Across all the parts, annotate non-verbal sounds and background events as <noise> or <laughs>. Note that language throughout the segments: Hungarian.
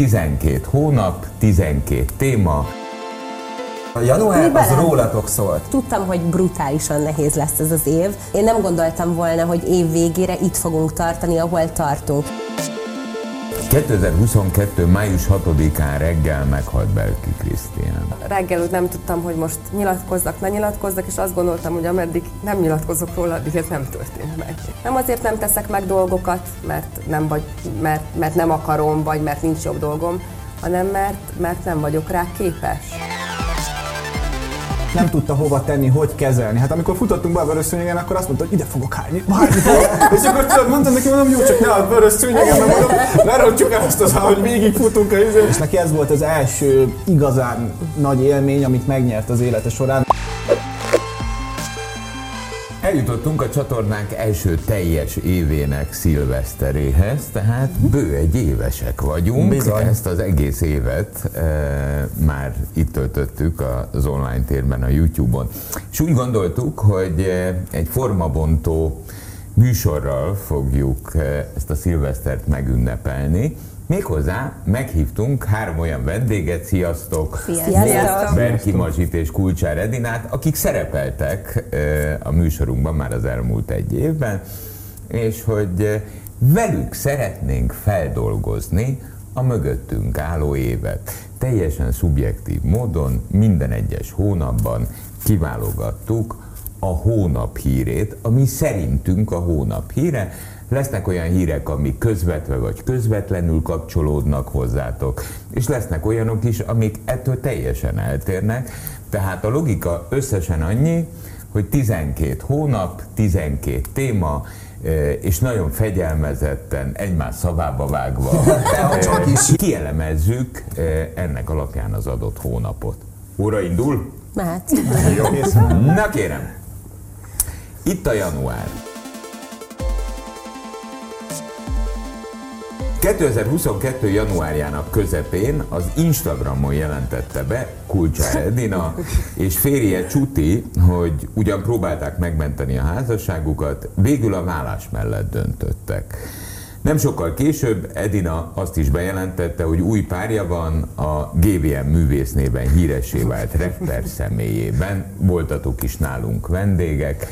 12 hónap, 12 téma. A január Mi az rólatok szólt. Tudtam, hogy brutálisan nehéz lesz ez az év. Én nem gondoltam volna, hogy év végére itt fogunk tartani, ahol tartunk. 2022. május 6-án reggel meghalt Belki Krisztián. reggel úgy nem tudtam, hogy most nyilatkozzak, ne nyilatkozzak, és azt gondoltam, hogy ameddig nem nyilatkozok róla, addig ez nem történik meg. Nem azért nem teszek meg dolgokat, mert nem, vagy, mert, mert nem akarom, vagy mert nincs jobb dolgom, hanem mert, mert nem vagyok rá képes. Nem tudta hova tenni, hogy kezelni. Hát amikor futottunk be a vörös szőnyegen, akkor azt mondta, hogy ide fogok hányni fogok. És akkor tudod, mondtam neki, mondom, jó, csak ne a vörös szőnyegen, mert mondom, ne rontjuk el azt az, hogy végig futunk a izén. És neki ez volt az első igazán nagy élmény, amit megnyert az élete során. Eljutottunk a csatornánk első teljes évének szilveszteréhez, tehát bő egy évesek vagyunk. Bizony. Ezt az egész évet e, már itt töltöttük az online térben, a YouTube-on. És úgy gondoltuk, hogy e, egy formabontó műsorral fogjuk e, ezt a szilvesztert megünnepelni. Méghozzá meghívtunk három olyan vendéget, sziasztok! Sziasztok! Berki Mazsit és Kulcsár Edinát, akik szerepeltek a műsorunkban már az elmúlt egy évben, és hogy velük szeretnénk feldolgozni a mögöttünk álló évet. Teljesen szubjektív módon minden egyes hónapban kiválogattuk a hónap hírét, ami szerintünk a hónap híre. Lesznek olyan hírek, amik közvetve vagy közvetlenül kapcsolódnak hozzátok, és lesznek olyanok is, amik ettől teljesen eltérnek. Tehát a logika összesen annyi, hogy 12 hónap, 12 téma, eh, és nagyon fegyelmezetten, egymás szavába vágva <laughs> csak eh, is. kielemezzük eh, ennek alapján az adott hónapot. Óra indul? Mehet. Jó. Na kérem, itt a január. 2022. januárjának közepén az Instagramon jelentette be Kulcsár Edina és férje Csuti, hogy ugyan próbálták megmenteni a házasságukat, végül a vállás mellett döntöttek. Nem sokkal később Edina azt is bejelentette, hogy új párja van a GVM művésznéven híressé vált rapper személyében. Voltatok is nálunk vendégek.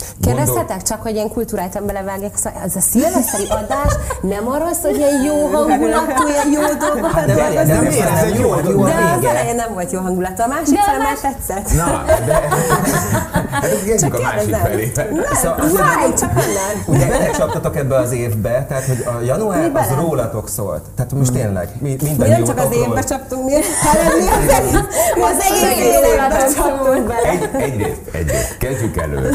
Eh, gondol- Kérdezhetek csak, hogy ilyen kultúráltan belevágjak, szóval az a szilveszteri adás nem arról szól, hogy ilyen jó hangulatú, ilyen jó dolgokat De de miért fel? ez egy jó, jó a De az elején nem volt jó hangulat, a másik fele már tetszett. Na, de... Hát kezdjük a másik felé. Szóval Nem, csak annál. Ugye belecsaptatok ebbe az évbe, tehát hogy a január az rólatok szólt. Tehát most tényleg, mi, Mi nem csak az évbe csaptunk, mi, az egész, évbe csaptunk bele. Egy, egyrészt, egyrészt, kezdjük előről.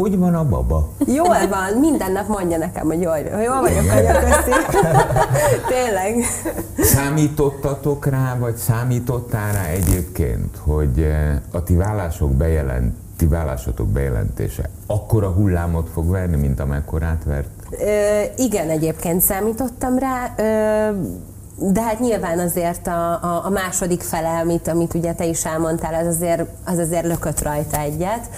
Hogy van a baba? Jól van, minden nap mondja nekem, hogy jól, jól vagyok, anya, köszi. <laughs> Tényleg. Számítottatok rá, vagy számítottál rá egyébként, hogy eh, a ti vállások bejelent, ti vállásotok bejelentése akkora hullámot fog verni, mint amekkorát vert? Ö, igen, egyébként számítottam rá, ö, de hát nyilván azért a, a, a második fele, amit, amit ugye te is elmondtál, az azért, az azért lökött rajta egyet.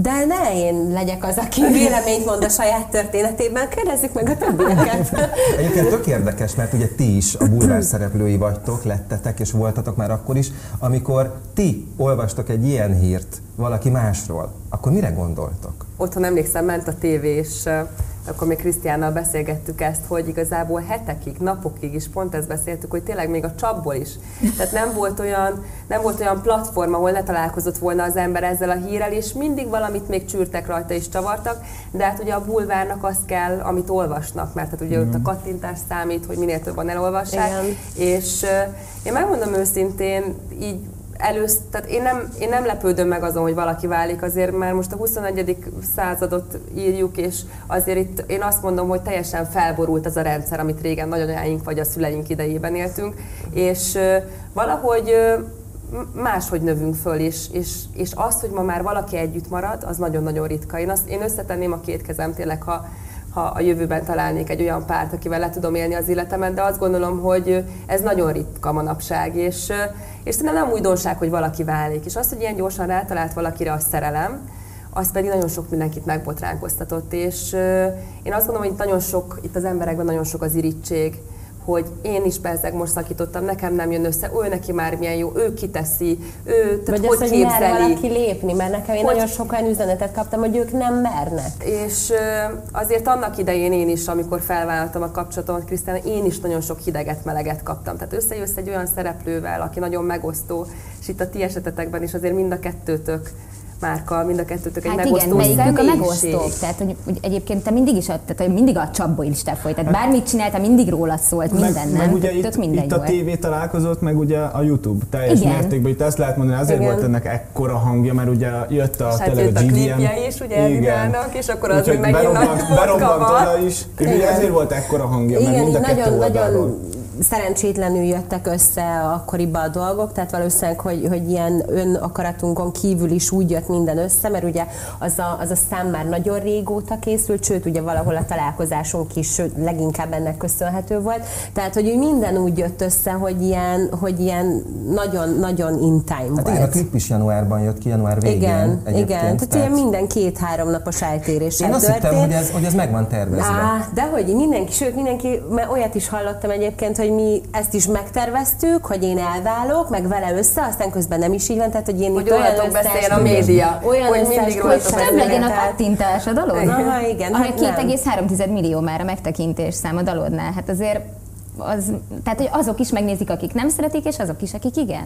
De ne én legyek az, aki véleményt mond a saját történetében, kérdezzük meg a többieket. Egyébként tök érdekes, mert ugye ti is a bulvár <clears throat> szereplői vagytok, lettetek és voltatok már akkor is, amikor ti olvastok egy ilyen hírt valaki másról, akkor mire gondoltok? Otthon emlékszem, ment a tévé, és akkor még Krisztiánnal beszélgettük ezt, hogy igazából hetekig, napokig is pont ezt beszéltük, hogy tényleg még a csapból is. Tehát nem volt olyan, nem volt olyan platform, ahol ne találkozott volna az ember ezzel a hírrel, és mindig valamit még csűrtek rajta és csavartak, de hát ugye a bulvárnak az kell, amit olvasnak, mert hát ugye ott a kattintás számít, hogy minél többen elolvassák. Igen. És uh, én megmondom őszintén, így először, tehát én nem, én nem lepődöm meg azon, hogy valaki válik, azért már most a 21. századot írjuk, és azért itt én azt mondom, hogy teljesen felborult az a rendszer, amit régen nagyanyáink vagy a szüleink idejében éltünk, és valahogy máshogy növünk föl, és, és, és az, hogy ma már valaki együtt marad, az nagyon-nagyon ritka. Én, azt, én összetenném a két kezem tényleg, ha, ha a jövőben találnék egy olyan párt, akivel le tudom élni az életemet, de azt gondolom, hogy ez nagyon ritka manapság, és, és szerintem nem újdonság, hogy valaki válik. És az, hogy ilyen gyorsan rátalált valakire a szerelem, az pedig nagyon sok mindenkit megbotránkoztatott, és én azt gondolom, hogy itt nagyon sok, itt az emberekben nagyon sok az irítség, hogy én is bezzeg most szakítottam, nekem nem jön össze, ő neki már milyen jó, ő kiteszi, ő, tehát Vagy hogy hogy mer képzeli. valaki lépni, mert nekem én Hogy- nagyon sok olyan üzenetet kaptam, hogy ők nem mernek. És azért annak idején én is, amikor felvállaltam a kapcsolatomat Krisztián, én is nagyon sok hideget, meleget kaptam. Tehát összejössz egy olyan szereplővel, aki nagyon megosztó, és itt a ti esetetekben is azért mind a kettőtök márka, mind a kettőtök egy Hát igen, megosztó melyikük a megosztók. Tehát, hogy, hogy egyébként te mindig is a, tehát, hogy mindig a csapból is te folyt. Tehát bármit csinálta, mindig róla szólt, minden, meg, nem? meg ugye Tök itt, mindegy itt a tévé találkozott, meg ugye a YouTube teljes Igen. mértékben. Itt ezt lehet mondani, azért Igen. volt ennek ekkora hangja, mert ugye jött a És hát tényleg jött a klipje is, ugye Edinának, és akkor az még megint nagy berobbant, oda is. És ugye ezért volt ekkora hangja, mert mind a kettő nagyon, oldalról. Szerencsétlenül jöttek össze akkoriban a dolgok, tehát valószínűleg, hogy, hogy ilyen önakaratunkon kívül is úgy jött minden össze, mert ugye az a, az a szám már nagyon régóta készült, sőt, ugye valahol a találkozásunk is leginkább ennek köszönhető volt. Tehát, hogy úgy minden úgy jött össze, hogy ilyen, hogy ilyen nagyon-nagyon in time Hát volt. igen, a klip is januárban jött ki, január végén igen, igen. Tehát, ilyen minden két-három napos eltéréssel Én azt történt. hittem, hogy ez, hogy ez meg van tervezve. Á, de hogy mindenki, sőt mindenki, mert olyat is hallottam egyébként, hogy mi ezt is megterveztük, hogy én elválok, meg vele össze, aztán közben nem is így van, tehát hogy én Hogy itt olyan összes- beszél a média, olyan hogy összes mindig rólatok könyvet- Több legyen a kattintás a dalod? Aha, igen, Ami hát nem. 2,3 millió már a megtekintés szám a dalodnál. Hát azért az, tehát, hogy azok is megnézik, akik nem szeretik, és azok is, akik igen.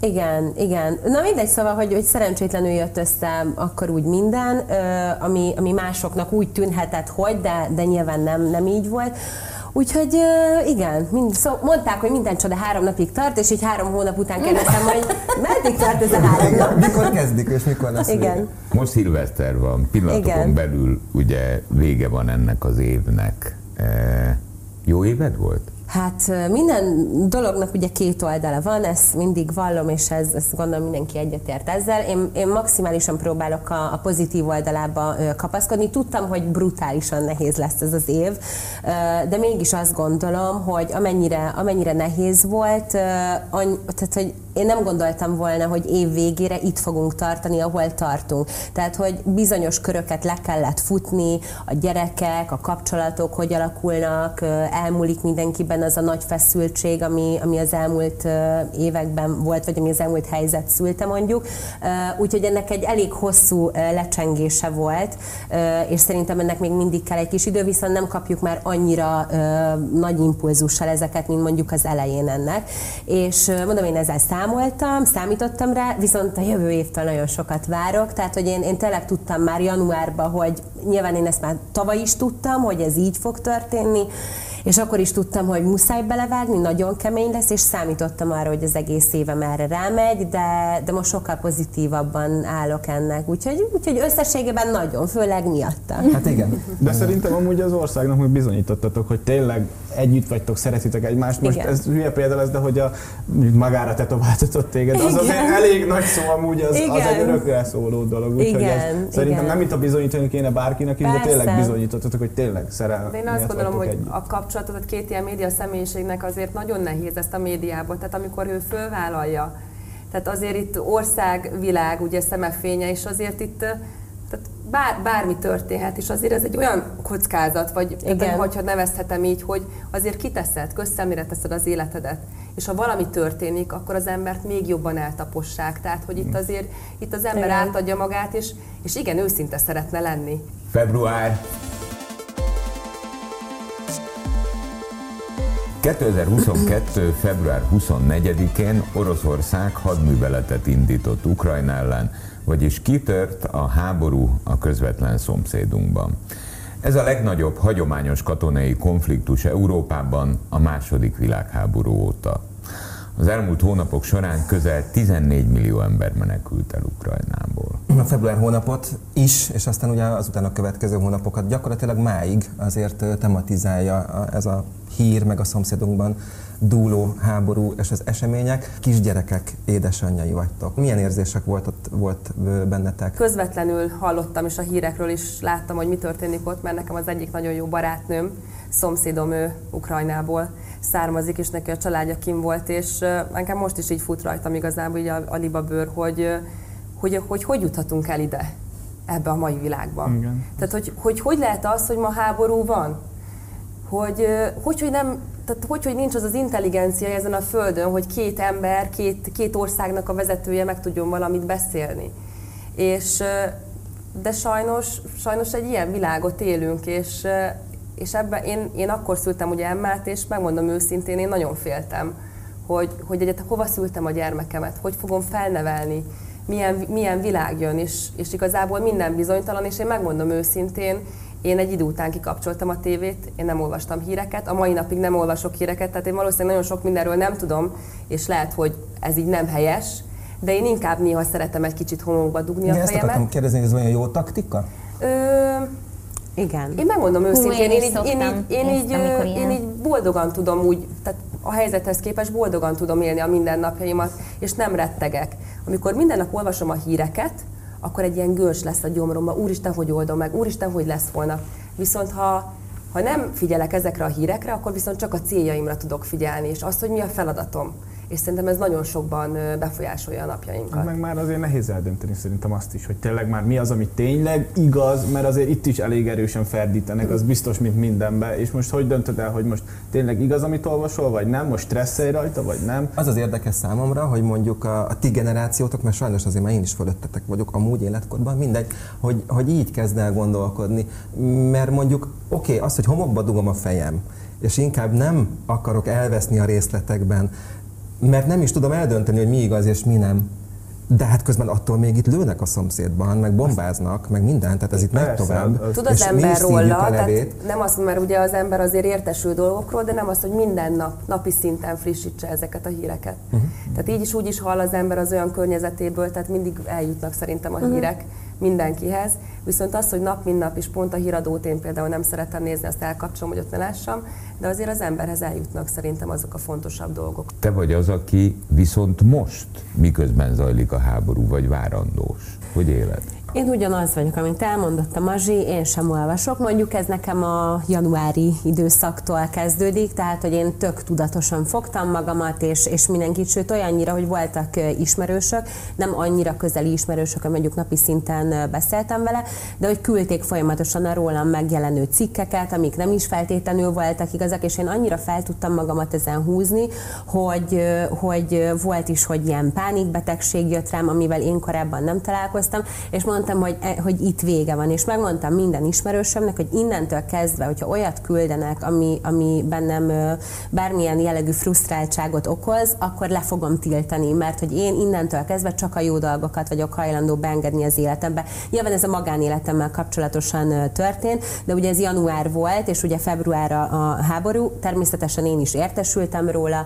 Igen, igen. Na mindegy, szóval, hogy, hogy szerencsétlenül jött össze akkor úgy minden, ami, ami másoknak úgy tűnhetett, hogy, de, de nyilván nem, nem így volt. Úgyhogy igen, mind, szó, mondták, hogy minden csoda három napig tart, és így három hónap után kérdeztem, hogy meddig tart ez a három nap? Mikor kezdik, és mikor lesz vége? Igen. Most szilveszter van, pillanatokon Igen. belül ugye vége van ennek az évnek. E, jó éved volt? Hát minden dolognak ugye két oldala van, ezt mindig vallom, és ez, ezt gondolom mindenki egyetért ezzel. Én, én maximálisan próbálok a, a pozitív oldalába kapaszkodni. Tudtam, hogy brutálisan nehéz lesz ez az év, de mégis azt gondolom, hogy amennyire, amennyire nehéz volt, tehát hogy én nem gondoltam volna, hogy év végére itt fogunk tartani, ahol tartunk. Tehát, hogy bizonyos köröket le kellett futni, a gyerekek, a kapcsolatok, hogy alakulnak, elmúlik mindenkiben az a nagy feszültség, ami, ami az elmúlt években volt, vagy ami az elmúlt helyzet szülte mondjuk. Úgyhogy ennek egy elég hosszú lecsengése volt, és szerintem ennek még mindig kell egy kis idő, viszont nem kapjuk már annyira nagy impulzussal ezeket, mint mondjuk az elején ennek. És mondom, én ezzel számoltam, számítottam rá, viszont a jövő évtől nagyon sokat várok, tehát hogy én, én tényleg tudtam már januárban, hogy nyilván én ezt már tavaly is tudtam, hogy ez így fog történni, és akkor is tudtam, hogy muszáj belevágni, nagyon kemény lesz, és számítottam arra, hogy az egész évem erre rámegy, de, de most sokkal pozitívabban állok ennek. Úgyhogy, úgyhogy összességében nagyon, főleg miatta. Hát igen. De szerintem amúgy az országnak még bizonyítottatok, hogy tényleg együtt vagytok, szeretitek egymást. Most Igen. ez hülye példa lesz, de hogy a, magára tetováltatott téged, az azért Igen. elég nagy szó amúgy, az, az Igen. egy örökre szóló dolog. Úgyhogy Igen, ez, szerintem igen. nem itt a bizonyítani kéne bárkinek is, de Persze. tényleg bizonyítottatok, hogy tényleg szerel. De én azt gondolom, hogy együtt. a kapcsolatot két ilyen média személyiségnek azért nagyon nehéz ezt a médiából. Tehát amikor ő fölvállalja, tehát azért itt ország, világ, ugye szemefénye, és azért itt tehát bár, bármi történhet, és azért ez egy olyan kockázat, vagy Igen. tehát, hogyha nevezhetem így, hogy azért kiteszed, közszemére teszed az életedet, és ha valami történik, akkor az embert még jobban eltapossák. Tehát, hogy itt azért itt az ember Igen. átadja magát, és, és igen, őszinte szeretne lenni. Február 2022. február 24-én Oroszország hadműveletet indított Ukrajna ellen, vagyis kitört a háború a közvetlen szomszédunkban. Ez a legnagyobb hagyományos katonai konfliktus Európában a második világháború óta. Az elmúlt hónapok során közel 14 millió ember menekült el Ukrajnából. A február hónapot is, és aztán ugye azután a következő hónapokat gyakorlatilag máig azért tematizálja ez a hír, meg a szomszédunkban dúló háború és az események. Kisgyerekek édesanyjai vagytok. Milyen érzések volt, ott, volt bennetek? Közvetlenül hallottam, és a hírekről is láttam, hogy mi történik ott, mert nekem az egyik nagyon jó barátnőm, szomszédom ő Ukrajnából származik, és neki a családja kim volt, és ö, engem most is így fut rajtam igazából így a, a libabőr, hogy, ö, hogy, hogy hogy juthatunk el ide, ebbe a mai világban. Igen. Tehát, hogy, hogy hogy lehet az, hogy ma háború van? Hogy, hogy, hogy nem tehát hogy, hogy nincs az az intelligencia ezen a földön, hogy két ember, két, két országnak a vezetője meg tudjon valamit beszélni. És, de sajnos, sajnos egy ilyen világot élünk, és, és ebben én, én akkor szültem ugye Emmát, és megmondom őszintén, én nagyon féltem, hogy, hogy egyet hova szültem a gyermekemet, hogy fogom felnevelni, milyen, milyen világ jön, és, és igazából minden bizonytalan, és én megmondom őszintén, én egy idő után kikapcsoltam a tévét, én nem olvastam híreket, a mai napig nem olvasok híreket, tehát én valószínűleg nagyon sok mindenről nem tudom, és lehet, hogy ez így nem helyes, de én inkább néha szeretem egy kicsit homokba dugni De a ezt fejemet. akartam kérdezni, hogy ez olyan jó taktika? Ö, Igen. én megmondom őszintén, én én, így, én, így, én, ezt, így, ilyen. én így boldogan tudom úgy, tehát a helyzethez képest boldogan tudom élni a mindennapjaimat, és nem rettegek. Amikor minden nap olvasom a híreket, akkor egy ilyen görs lesz a gyomromban, úristen, hogy oldom meg, úristen, hogy lesz holnap. Viszont ha, ha nem figyelek ezekre a hírekre, akkor viszont csak a céljaimra tudok figyelni, és azt, hogy mi a feladatom. És szerintem ez nagyon sokban befolyásolja a napjainkat. Meg már azért nehéz eldönteni szerintem azt is, hogy tényleg már mi az, ami tényleg igaz, mert azért itt is elég erősen ferdítenek, az biztos, mint mindenbe. És most hogy döntöd el, hogy most tényleg igaz, amit olvasol, vagy nem? Most stresszelj rajta, vagy nem? Az az érdekes számomra, hogy mondjuk a, a ti generációtok, mert sajnos azért már én is fölöttetek vagyok, amúgy életkorban, mindegy, hogy, hogy így kezd el gondolkodni. Mert mondjuk, oké, okay, az, hogy homokba dugom a fejem, és inkább nem akarok elveszni a részletekben, mert nem is tudom eldönteni, hogy mi igaz és mi nem. De hát közben attól még itt lőnek a szomszédban, meg bombáznak, meg minden, tehát ez itt megy tovább. az- Tud az ember róla, tehát nem azt, mert ugye az ember azért értesül dolgokról, de nem azt, hogy minden nap, napi szinten frissítse ezeket a híreket. Uh-huh. Tehát így is úgy is hall az ember az olyan környezetéből, tehát mindig eljutnak szerintem a uh-huh. hírek mindenkihez. Viszont az, hogy nap mint nap is pont a híradót én például nem szeretem nézni, azt elkapcsolom, hogy ott ne lássam, de azért az emberhez eljutnak szerintem azok a fontosabb dolgok. Te vagy az, aki viszont most, miközben zajlik a háború, vagy várandós. Hogy éled? Én ugyanaz vagyok, amit elmondott a Mazsi, én sem olvasok. Mondjuk ez nekem a januári időszaktól kezdődik, tehát hogy én tök tudatosan fogtam magamat, és, és mindenkit, sőt olyannyira, hogy voltak ismerősök, nem annyira közeli ismerősök, mondjuk napi szinten beszéltem vele, de hogy küldték folyamatosan a rólam megjelenő cikkeket, amik nem is feltétlenül voltak igazak, és én annyira fel tudtam magamat ezen húzni, hogy, hogy volt is, hogy ilyen pánikbetegség jött rám, amivel én korábban nem találkoztam, és mondtam, hogy, e- hogy itt vége van, és megmondtam minden ismerősömnek, hogy innentől kezdve, hogyha olyat küldenek, ami, ami bennem bármilyen jellegű frusztráltságot okoz, akkor le fogom tiltani, mert hogy én innentől kezdve csak a jó dolgokat vagyok hajlandó beengedni az életembe. Nyilván ez a magánéletemmel kapcsolatosan történt, de ugye ez január volt, és ugye február a, a háború, természetesen én is értesültem róla,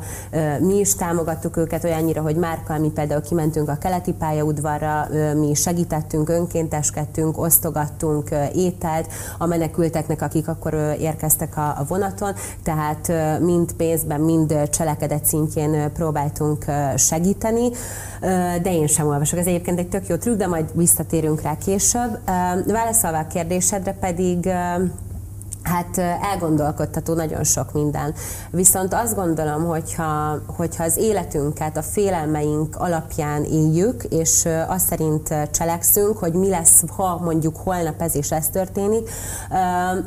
mi is támogattuk őket olyannyira, hogy Márkkal mi például kimentünk a keleti pályaudvarra, mi segítettünk, önkénteskedtünk, osztogattunk ételt a menekülteknek, akik akkor érkeztek a, vonaton, tehát mind pénzben, mind cselekedet szintjén próbáltunk segíteni, de én sem olvasok. Ez egyébként egy tök jó trükk, de majd visszatérünk rá később. Válaszolva a kérdésedre pedig Hát elgondolkodtató nagyon sok minden. Viszont azt gondolom, hogyha, hogyha az életünket a félelmeink alapján éljük, és azt szerint cselekszünk, hogy mi lesz, ha mondjuk holnap ez és ez történik,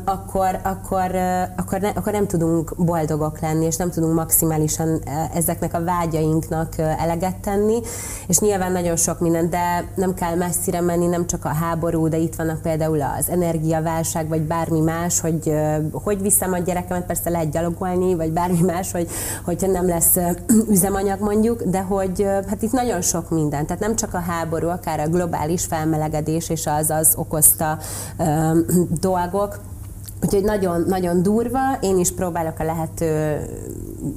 akkor, akkor, akkor, ne, akkor nem tudunk boldogok lenni, és nem tudunk maximálisan ezeknek a vágyainknak eleget tenni. És nyilván nagyon sok minden, de nem kell messzire menni, nem csak a háború, de itt vannak például az energiaválság, vagy bármi más, hogy ö, hogy viszem a gyerekemet, persze lehet gyalogolni, vagy bármi más, hogy, hogyha nem lesz <clears throat> üzemanyag mondjuk, de hogy hát itt nagyon sok minden, tehát nem csak a háború, akár a globális felmelegedés és az az okozta ö, <clears throat> dolgok, Úgyhogy nagyon, nagyon durva, én is próbálok a lehető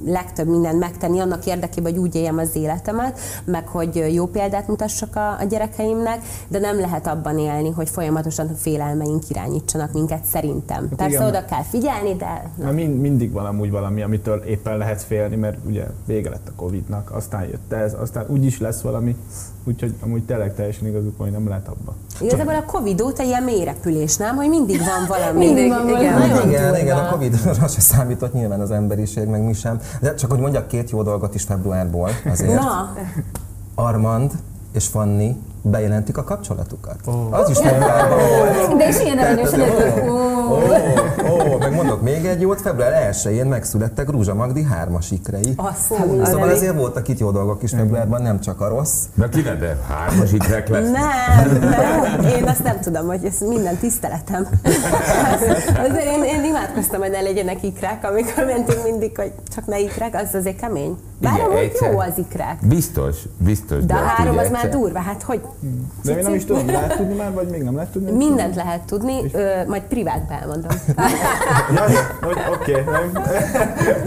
legtöbb mindent megtenni annak érdekében, hogy úgy éljem az életemet, meg hogy jó példát mutassak a, a gyerekeimnek, de nem lehet abban élni, hogy folyamatosan a félelmeink irányítsanak minket szerintem. Persze igen. oda kell figyelni, de Mert mind, mindig van amúgy valami, amitől éppen lehet félni, mert ugye vége lett a Covid-nak, aztán jött ez, aztán úgyis lesz valami, úgyhogy amúgy tényleg teljesen igazuk van, hogy nem lehet abba. igazából a Covid óta ilyen mélyrepülés, nem? Hogy mindig van valami. Mindig, van igen. valami. Nagyon igen, durva. igen, a Covid-ra se számított nyilván az emberiség, meg mi sem. De csak hogy mondjak két jó dolgot is februárból azért. Na, Armand és Fanni bejelentik a kapcsolatukat. Oh. Az is februárban volt. De is ilyen ez- ötök. Ó, Ó, meg mondok még egy jót, február 1-én megszülettek Rúzsa Magdi hármas ikrei. Azt Szóval azért voltak itt jó dolgok is februárban, nem csak a rossz. Na ki de hármas ikrek lesz. Nem, nem, én azt nem tudom, hogy ez minden tiszteletem. <laughs> Azért én, én imádkoztam, hogy ne legyenek ikrák, amikor mentünk mindig, hogy csak ne ikrák, az azért kemény. Bár Igen, egyszer- jó az ikrák. Biztos, biztos. De a három az már durva, hát hogy? De én nem is tudom, lehet tudni már, vagy még nem lehet tudni? Mindent lehet tudni, ö, majd privátban elmondom. <laughs> Oké, nem.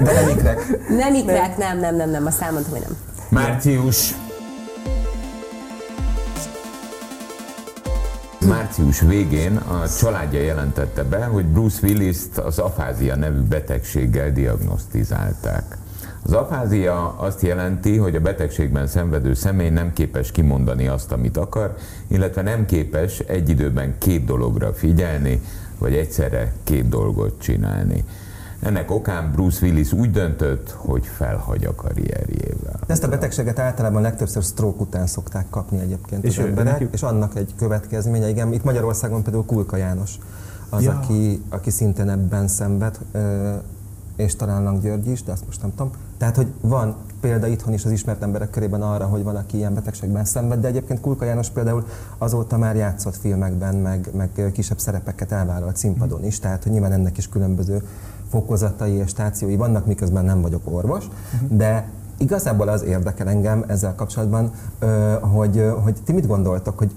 De nem ikrek. Nem ikrák, nem, nem, nem, nem, azt elmondtam, hogy nem. Március. Március végén a családja jelentette be, hogy Bruce Willis-t az afázia nevű betegséggel diagnosztizálták. Az afázia azt jelenti, hogy a betegségben szenvedő személy nem képes kimondani azt, amit akar, illetve nem képes egy időben két dologra figyelni, vagy egyszerre két dolgot csinálni. Ennek okán Bruce Willis úgy döntött, hogy felhagy a karrierjével. Ezt a betegséget általában legtöbbször stroke után szokták kapni egyébként És az emberek, és annak egy következménye, igen, itt Magyarországon például Kulka János az, Ja. aki, aki szintén ebben szenved, és talán Lang György is, de azt most nem tudom. Tehát, hogy van példa itthon is az ismert emberek körében arra, hogy van, aki ilyen betegségben szenved, de egyébként Kulka János például azóta már játszott filmekben, meg, meg kisebb szerepeket elvállalt színpadon is, tehát hogy nyilván ennek is különböző fokozatai és stációi vannak, miközben nem vagyok orvos, de igazából az érdekel engem ezzel kapcsolatban, hogy, hogy ti mit gondoltok, hogy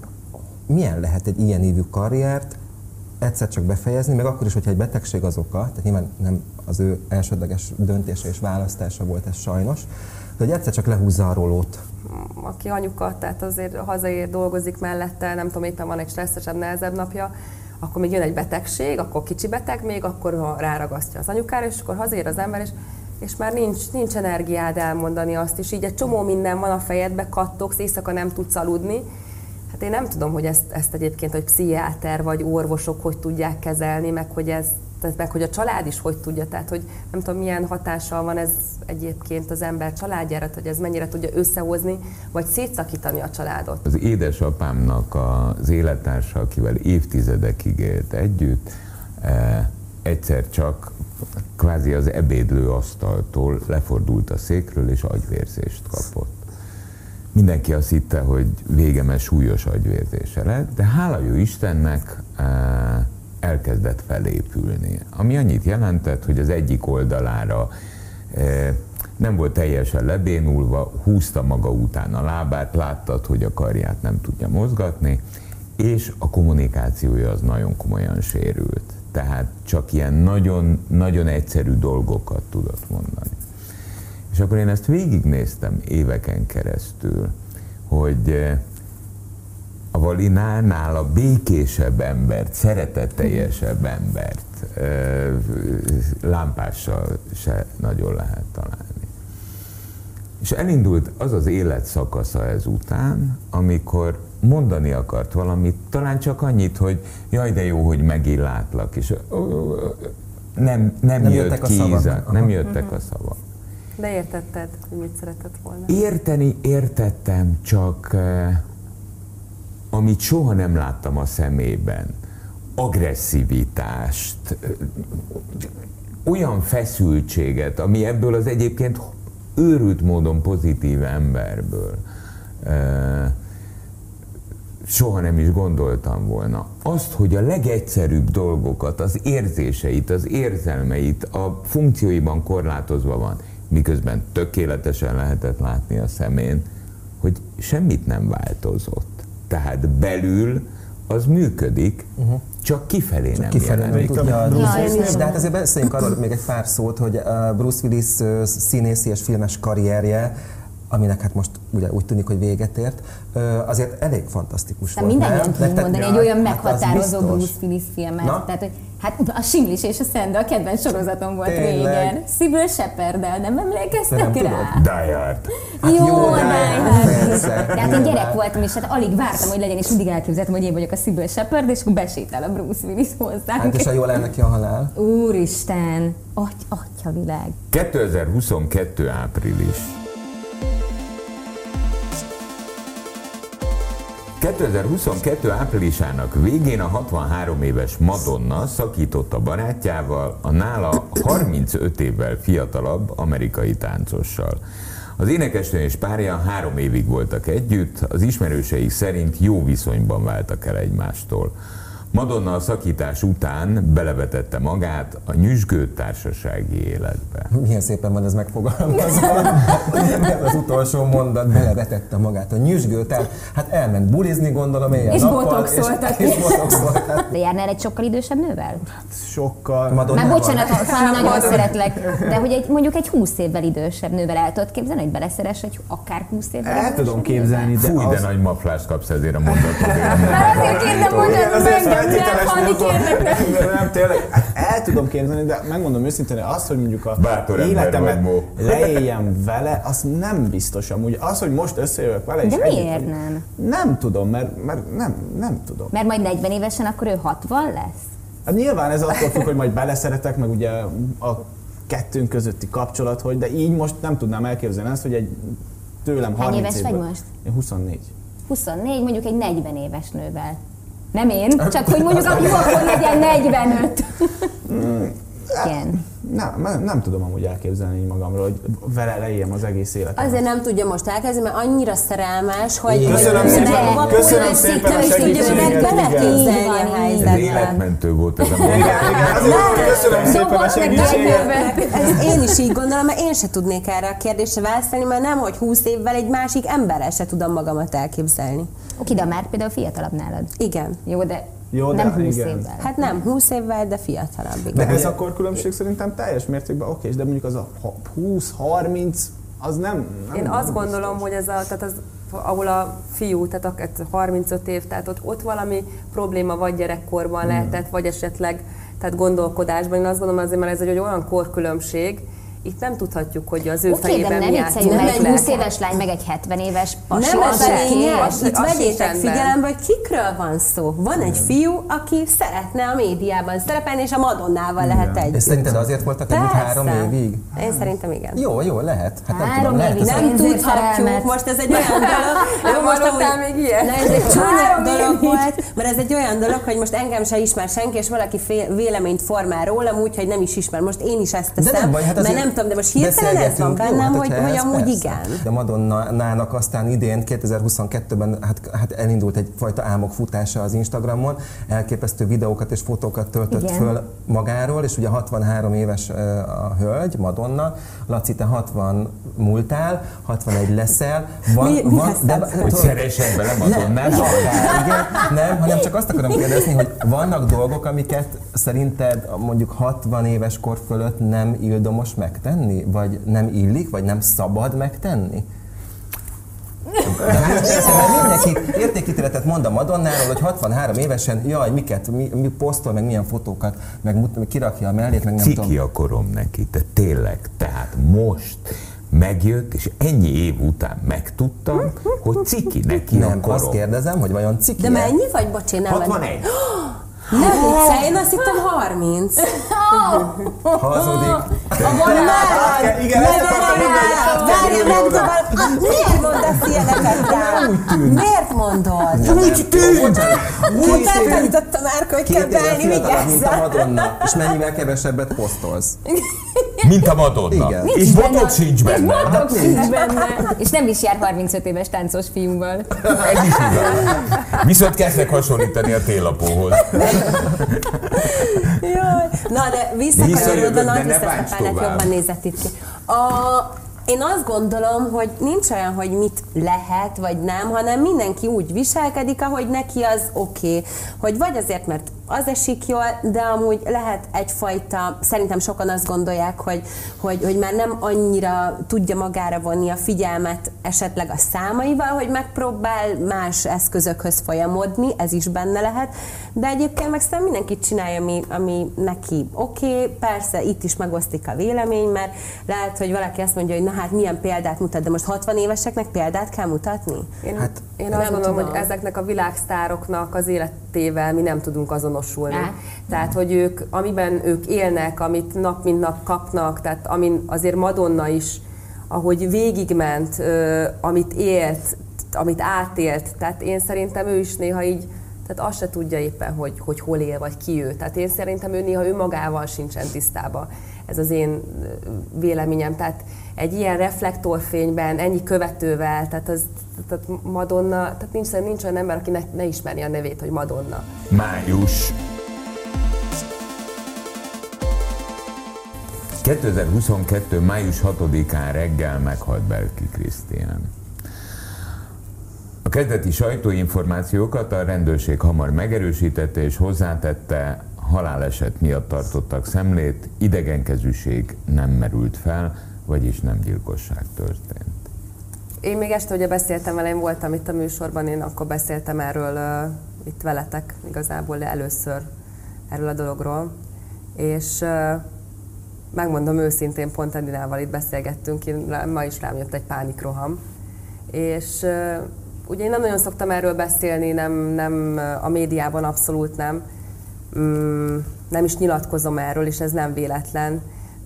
milyen lehet egy ilyen ívű karriert egyszer csak befejezni, meg akkor is, hogyha egy betegség az oka, tehát nyilván nem az ő elsődleges döntése és választása volt ez sajnos, de hogy egyszer csak lehúzza a rolót. aki anyuka, tehát azért hazaér, dolgozik mellette, nem tudom, éppen van egy stresszesebb, nehezebb napja, akkor még jön egy betegség, akkor kicsi beteg még, akkor ráragasztja az anyukára, és akkor hazér az ember, és, és már nincs, nincs energiád elmondani azt is. Így egy csomó minden van a fejedbe, kattogsz, éjszaka nem tudsz aludni. Hát én nem tudom, hogy ezt, ezt egyébként, hogy pszichiáter vagy orvosok hogy tudják kezelni, meg hogy ez tehát meg hogy a család is hogy tudja, tehát hogy nem tudom milyen hatással van ez egyébként az ember családjára, hogy ez mennyire tudja összehozni, vagy szétszakítani a családot. Az édesapámnak az élettársa, akivel évtizedekig élt együtt, eh, egyszer csak kvázi az ebédlő asztaltól lefordult a székről, és agyvérzést kapott. Mindenki azt hitte, hogy végemes súlyos agyvérzése lett, de hála jó Istennek eh, elkezdett felépülni. Ami annyit jelentett, hogy az egyik oldalára eh, nem volt teljesen lebénulva, húzta maga után a lábát, láttad, hogy a karját nem tudja mozgatni, és a kommunikációja az nagyon komolyan sérült. Tehát csak ilyen nagyon, nagyon egyszerű dolgokat tudott mondani. És akkor én ezt végignéztem éveken keresztül, hogy eh, a Valinál nála békésebb embert, szeretetteljesebb embert eh, lámpással se nagyon lehet találni. És elindult az az életszakasza ezután, amikor mondani akart valamit, talán csak annyit, hogy jaj, de jó, hogy megint látlak, és nem, nem, Nem jött jöttek a ki szavak. íze, Aha. nem jöttek a szavak. De értetted, hogy mit szeretett volna? Érteni értettem, csak eh, amit soha nem láttam a szemében, agresszivitást, eh, olyan feszültséget, ami ebből az egyébként őrült módon pozitív emberből eh, soha nem is gondoltam volna. Azt, hogy a legegyszerűbb dolgokat, az érzéseit, az érzelmeit a funkcióiban korlátozva van, miközben tökéletesen lehetett látni a szemén, hogy semmit nem változott. Tehát belül az működik, uh-huh. csak kifelé nem Kifelé nem jelenik. tudja adni. Ja, én is. De hát azért beszéljünk arról még egy pár szót, hogy uh, Bruce Willis uh, színészi és filmes karrierje, aminek hát most ugye úgy tűnik, hogy véget ért, uh, azért elég fantasztikus De volt. mindannyian nem? tudunk mondani egy olyan Hát meghatározó biztos. Bruce Willis filmet. Na? Tehát, hogy hát a Simlis és a Szende a kedvenc sorozatom volt Tényleg? régen. Sybil shepard nem De nem emlékeztek tudod? rá? Die Hard. Hát jó, jó, de de hát. persze, De hát én gyerek voltam, és hát alig vártam, hogy legyen, és mindig elképzeltem, hogy én vagyok a Sybil Shepard, és akkor besétál a Bruce Willis hozzánk. Hát és a jól áll neki a halál. Úristen, aty, atya világ. 2022. április. 2022. áprilisának végén a 63 éves Madonna szakított a barátjával, a nála 35 évvel fiatalabb amerikai táncossal. Az énekesnő és párja három évig voltak együtt, az ismerőseik szerint jó viszonyban váltak el egymástól. Madonna a szakítás után belevetette magát a nyüzsgő társasági életbe. Milyen szépen van ez megfogalmazva. az utolsó mondat belevetette magát a nyüzsgő, tehát hát elment bulizni, gondolom, éjjel És nappal, botoxoltatni. És, és botoxoltatni. De járnál egy sokkal idősebb nővel? Sokkal. Már Madonnával? bocsánat, Fanni, nagyon szeretlek, de hogy egy, mondjuk egy 20 évvel idősebb nővel el tudod képzelni, hogy beleszeres egy akár 20 évvel El tudom képzelni, de Fúj, de nagy maflást kapsz ezért a mondatodért. Azért kérdem, Igen, azért meg, de feltételes módon- nem, tényleg, hát el tudom képzelni, de megmondom őszintén, hogy az, hogy mondjuk a Bátor életemet vagy, leéljem vele, az nem biztos amúgy. Az, hogy most összejövök vele, és De együtt miért vagyunk- nem? Nem tudom, mert, mert nem, nem tudom. Mert majd 40 évesen akkor ő 60 lesz? Hát nyilván ez attól függ, hogy majd beleszeretek, meg ugye a kettőnk közötti kapcsolat, hogy de így most nem tudnám elképzelni azt, hogy egy tőlem Hány 30 éves vagy évből- most? Én 24. 24, mondjuk egy 40 éves nővel. Nem én, csak hogy mondjuk aki akkor legyen 45. Igen. Nem, nem, nem tudom amúgy elképzelni magamról, hogy vele leéljem az egész életemet. Azért nem tudja most elkezdeni, mert annyira szerelmes, hogy... Köszönöm hogy szépen, de- köszönöm szépen a segítséget, beleképzelni a így Ez helyzetbe. életmentő volt ez a mondat. Köszönöm szépen a segítséget. Ezt én is így gondolom, mert én se tudnék erre a kérdésre válaszolni, mert nem, hogy 20 évvel egy másik emberrel se tudom magamat elképzelni. Oké, de már például fiatalabb nálad. Igen. Jó, de, Jó, de nem 20 igen. évvel. Hát nem 20 évvel, de fiatalabb. De Igen. ez a korkülönbség szerintem teljes mértékben oké, de mondjuk az a 20-30, az nem, nem Én nem azt gondolom, hogy ez a, tehát az, ahol a fiú, tehát a ez 35 év, tehát ott, ott valami probléma vagy gyerekkorban lehetett, vagy esetleg tehát gondolkodásban. Én azt gondolom azért, mert ez egy olyan korkülönbség, itt nem tudhatjuk, hogy az ő de fejében nem mi mert egy le. 20 éves lány, meg egy 70 éves pasi. Nem az ez a lényeg, Az- itt vegyétek figyelembe, hogy kikről van szó. Van egy fiú, aki szeretne a médiában szerepelni, és a Madonnával lehet És egy. szerinted azért voltak együtt három évig? Én szerintem igen. Jó, jó, lehet. Hát nem Három tudom, lehet évig. a- Nem tudhatjuk, most ez egy olyan <laughs> dolog, Nem most amúgy- még ilyet? Na, ez egy csúnya dolog volt, mert ez egy olyan dolog, hogy most engem se ismer senki, és valaki fél, véleményt formál rólam úgy, hogy nem is ismer. Most én is ezt De teszem, nem baj, hát mert azért nem tudom, de most hirtelen ez van beszélgetünk. Jó, bennem, hát hogy, ez amúgy persze. igen. De Madonnának aztán idén, 2022-ben hát, hát elindult egyfajta álmok futása az Instagramon, elképesztő videókat és fotókat töltött Igen. föl magáról, és ugye 63 éves a hölgy, Madonna. Laci, te 60 múltál, 61 leszel. Van, Mi- mi van, ez? Hogy szeressen bele Madonnába? igen, nem, hanem csak azt akarom kérdezni, hogy vannak dolgok, amiket szerinted mondjuk 60 éves kor fölött nem ildomos megtenni? Vagy nem illik, vagy nem szabad megtenni? De értem, mert mindenki értékítéletet mond a Madonnáról, hogy 63 évesen, jaj, miket, mi, mi posztol, meg milyen fotókat, meg kirakja a mellét, meg nem Ciki tudom. a korom neki, de tényleg, tehát most megjött, és ennyi év után megtudtam, hogy ciki neki a Nem, azt korom. kérdezem, hogy vajon ciki De mennyi vagy, bocs, én nem 61. <gasps> Nem viccelj, én azt hittem 30. Hazudik. Hát, Igen, ezt akartam mondani. Várj, megdobál. Miért mondasz ilyeneket rám? Miért mondod? Úgy tűnt! Úgy eltanítottam már, hogy kell beállni, fiatalabb, mint a vigyázzál. Madonna, és mennyivel kevesebbet posztolsz. Mint a Madonna. Igen. És botok sincs benne. Botox sincs benne. És nem is jár 35 éves táncos fiúval. Ez is igaz. Viszont kezdek hasonlítani a télapóhoz. Jaj. Na, de visszakanyarodva, nagy tovább. jobban nézett itt ki. A, én azt gondolom, hogy nincs olyan, hogy mit lehet, vagy nem, hanem mindenki úgy viselkedik, ahogy neki az oké. Okay. Hogy vagy azért, mert az esik jól, de amúgy lehet egyfajta, szerintem sokan azt gondolják, hogy, hogy, hogy már nem annyira tudja magára vonni a figyelmet esetleg a számaival, hogy megpróbál más eszközökhöz folyamodni, ez is benne lehet, de egyébként meg szerintem mindenki csinálja, ami, ami neki oké, okay. persze itt is megosztik a vélemény, mert lehet, hogy valaki azt mondja, hogy na hát milyen példát mutat, de most 60 éveseknek példát kell mutatni? Én, Hát, én nem azt gondolom, tudom. hogy ezeknek a világsztároknak az életével mi nem tudunk azonosulni. Á. Tehát, hogy ők, amiben ők élnek, amit nap mint nap kapnak, tehát amin azért Madonna is, ahogy végigment, amit élt, amit átélt. Tehát én szerintem ő is néha így, tehát azt se tudja éppen, hogy, hogy hol él, vagy ki ő. Tehát én szerintem ő néha ő magával sincsen tisztában. Ez az én véleményem. Tehát egy ilyen reflektorfényben, ennyi követővel, tehát, az, tehát Madonna, tehát nincs, nincs olyan ember, aki ne, ne ismeri a nevét, hogy Madonna. Május 2022. május 6-án reggel meghalt Belki Krisztián. A kezdeti sajtóinformációkat a rendőrség hamar megerősítette és hozzátette, haláleset miatt tartottak szemlét, idegenkezűség nem merült fel, vagyis nem gyilkosság történt. Én még este ugye beszéltem vele, én voltam itt a műsorban, én akkor beszéltem erről uh, itt veletek igazából először erről a dologról, és uh, megmondom őszintén, pont Edinával itt beszélgettünk, én, ma is rám jött egy pánikroham, és uh, ugye én nem nagyon szoktam erről beszélni, nem, nem a médiában abszolút nem, mm, nem is nyilatkozom erről, és ez nem véletlen,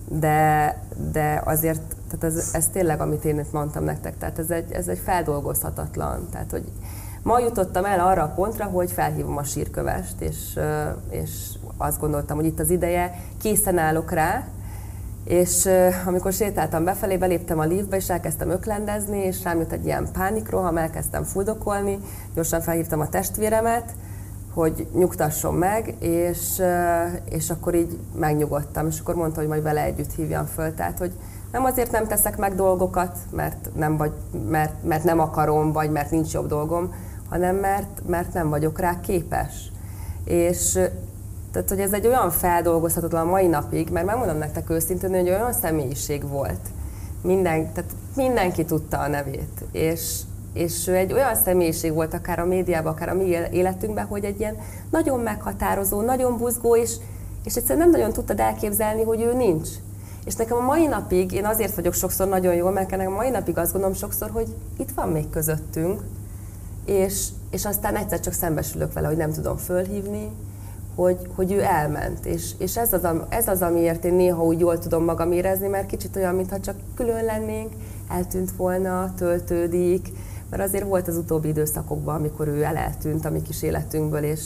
de, de azért tehát ez, ez tényleg, amit én itt mondtam nektek, tehát ez egy, ez egy feldolgozhatatlan. Tehát, hogy ma jutottam el arra a pontra, hogy felhívom a sírkövest, és, és azt gondoltam, hogy itt az ideje, készen állok rá, és amikor sétáltam befelé, beléptem a liftbe, és elkezdtem öklendezni, és rám jött egy ilyen pánikroham, elkezdtem fuldokolni, gyorsan felhívtam a testvéremet, hogy nyugtasson meg, és, és akkor így megnyugodtam, és akkor mondta, hogy majd vele együtt hívjam föl. Tehát, hogy nem azért nem teszek meg dolgokat, mert nem, vagy, mert, mert nem akarom, vagy mert nincs jobb dolgom, hanem mert, mert nem vagyok rá képes. És tehát, hogy ez egy olyan feldolgozhatatlan mai napig, mert megmondom nektek őszintén, hogy olyan személyiség volt. Minden, tehát mindenki tudta a nevét. És, és ő egy olyan személyiség volt akár a médiában, akár a mi életünkben, hogy egy ilyen nagyon meghatározó, nagyon buzgó, és, és egyszerűen nem nagyon tudtad elképzelni, hogy ő nincs. És nekem a mai napig, én azért vagyok sokszor nagyon jól, mert nekem a mai napig azt gondolom sokszor, hogy itt van még közöttünk, és, és aztán egyszer csak szembesülök vele, hogy nem tudom fölhívni, hogy, hogy ő elment. És, és ez, az, ez az, amiért én néha úgy jól tudom magam érezni, mert kicsit olyan, mintha csak külön lennénk, eltűnt volna, töltődik, mert azért volt az utóbbi időszakokban, amikor ő eleltűnt a mi kis életünkből, és,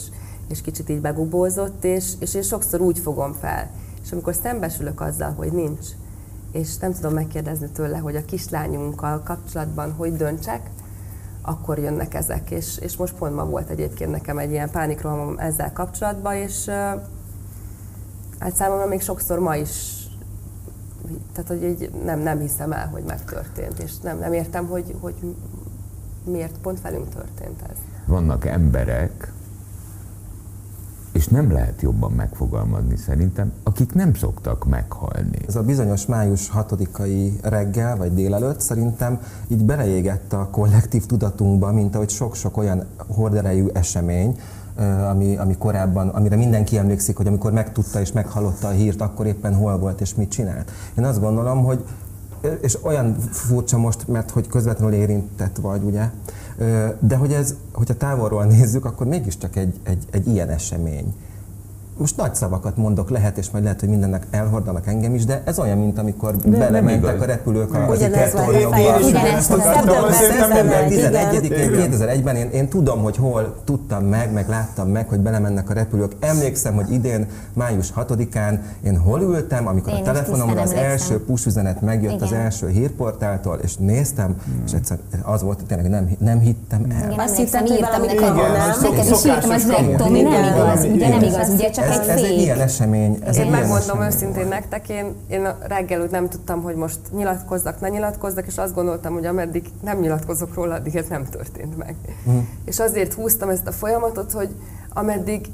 és kicsit így begubózott, és, és én sokszor úgy fogom fel. És amikor szembesülök azzal, hogy nincs, és nem tudom megkérdezni tőle, hogy a kislányunkkal kapcsolatban hogy döntsek, akkor jönnek ezek. És, és most pont ma volt egyébként nekem egy ilyen pánikrohamom ezzel kapcsolatban, és uh, hát számomra még sokszor ma is tehát, hogy így nem, nem hiszem el, hogy megtörtént, és nem, nem értem, hogy, hogy miért pont velünk történt ez. Vannak emberek, és nem lehet jobban megfogalmazni szerintem, akik nem szoktak meghalni. Ez a bizonyos május 6-ai reggel vagy délelőtt szerintem így beleégett a kollektív tudatunkba, mint ahogy sok-sok olyan horderejű esemény, ami, ami korábban, amire mindenki emlékszik, hogy amikor megtudta és meghallotta a hírt, akkor éppen hol volt és mit csinált. Én azt gondolom, hogy és olyan furcsa most, mert hogy közvetlenül érintett vagy, ugye, de hogy ez, hogyha távolról nézzük, akkor mégiscsak egy, egy, egy ilyen esemény most nagy szavakat mondok, lehet, és majd lehet, hogy mindennek elhordanak engem is, de ez olyan, mint amikor de belementek a repülők a sikertornyokba. Szeptember 11-én 2001-ben én, én tudom, hogy hol tudtam meg, meg láttam meg, hogy belemennek a repülők. Emlékszem, hogy idén, május 6-án én hol ültem, amikor én a telefonomra az első push üzenet megjött Igen. az első hírportáltól, és néztem, hmm. és egyszer az volt, tényleg nem, nem hittem el. Azt hittem, írtam neked, neked is írtam, az nem igaz, ugye nem igaz, ugye csak ez, ez egy ilyen esemény. Ez én egy megmondom őszintén nektek, én, én reggel úgy nem tudtam, hogy most nyilatkozzak, ne nyilatkozzak, és azt gondoltam, hogy ameddig nem nyilatkozok róla, addig ez nem történt meg. Mm. És azért húztam ezt a folyamatot, hogy ameddig,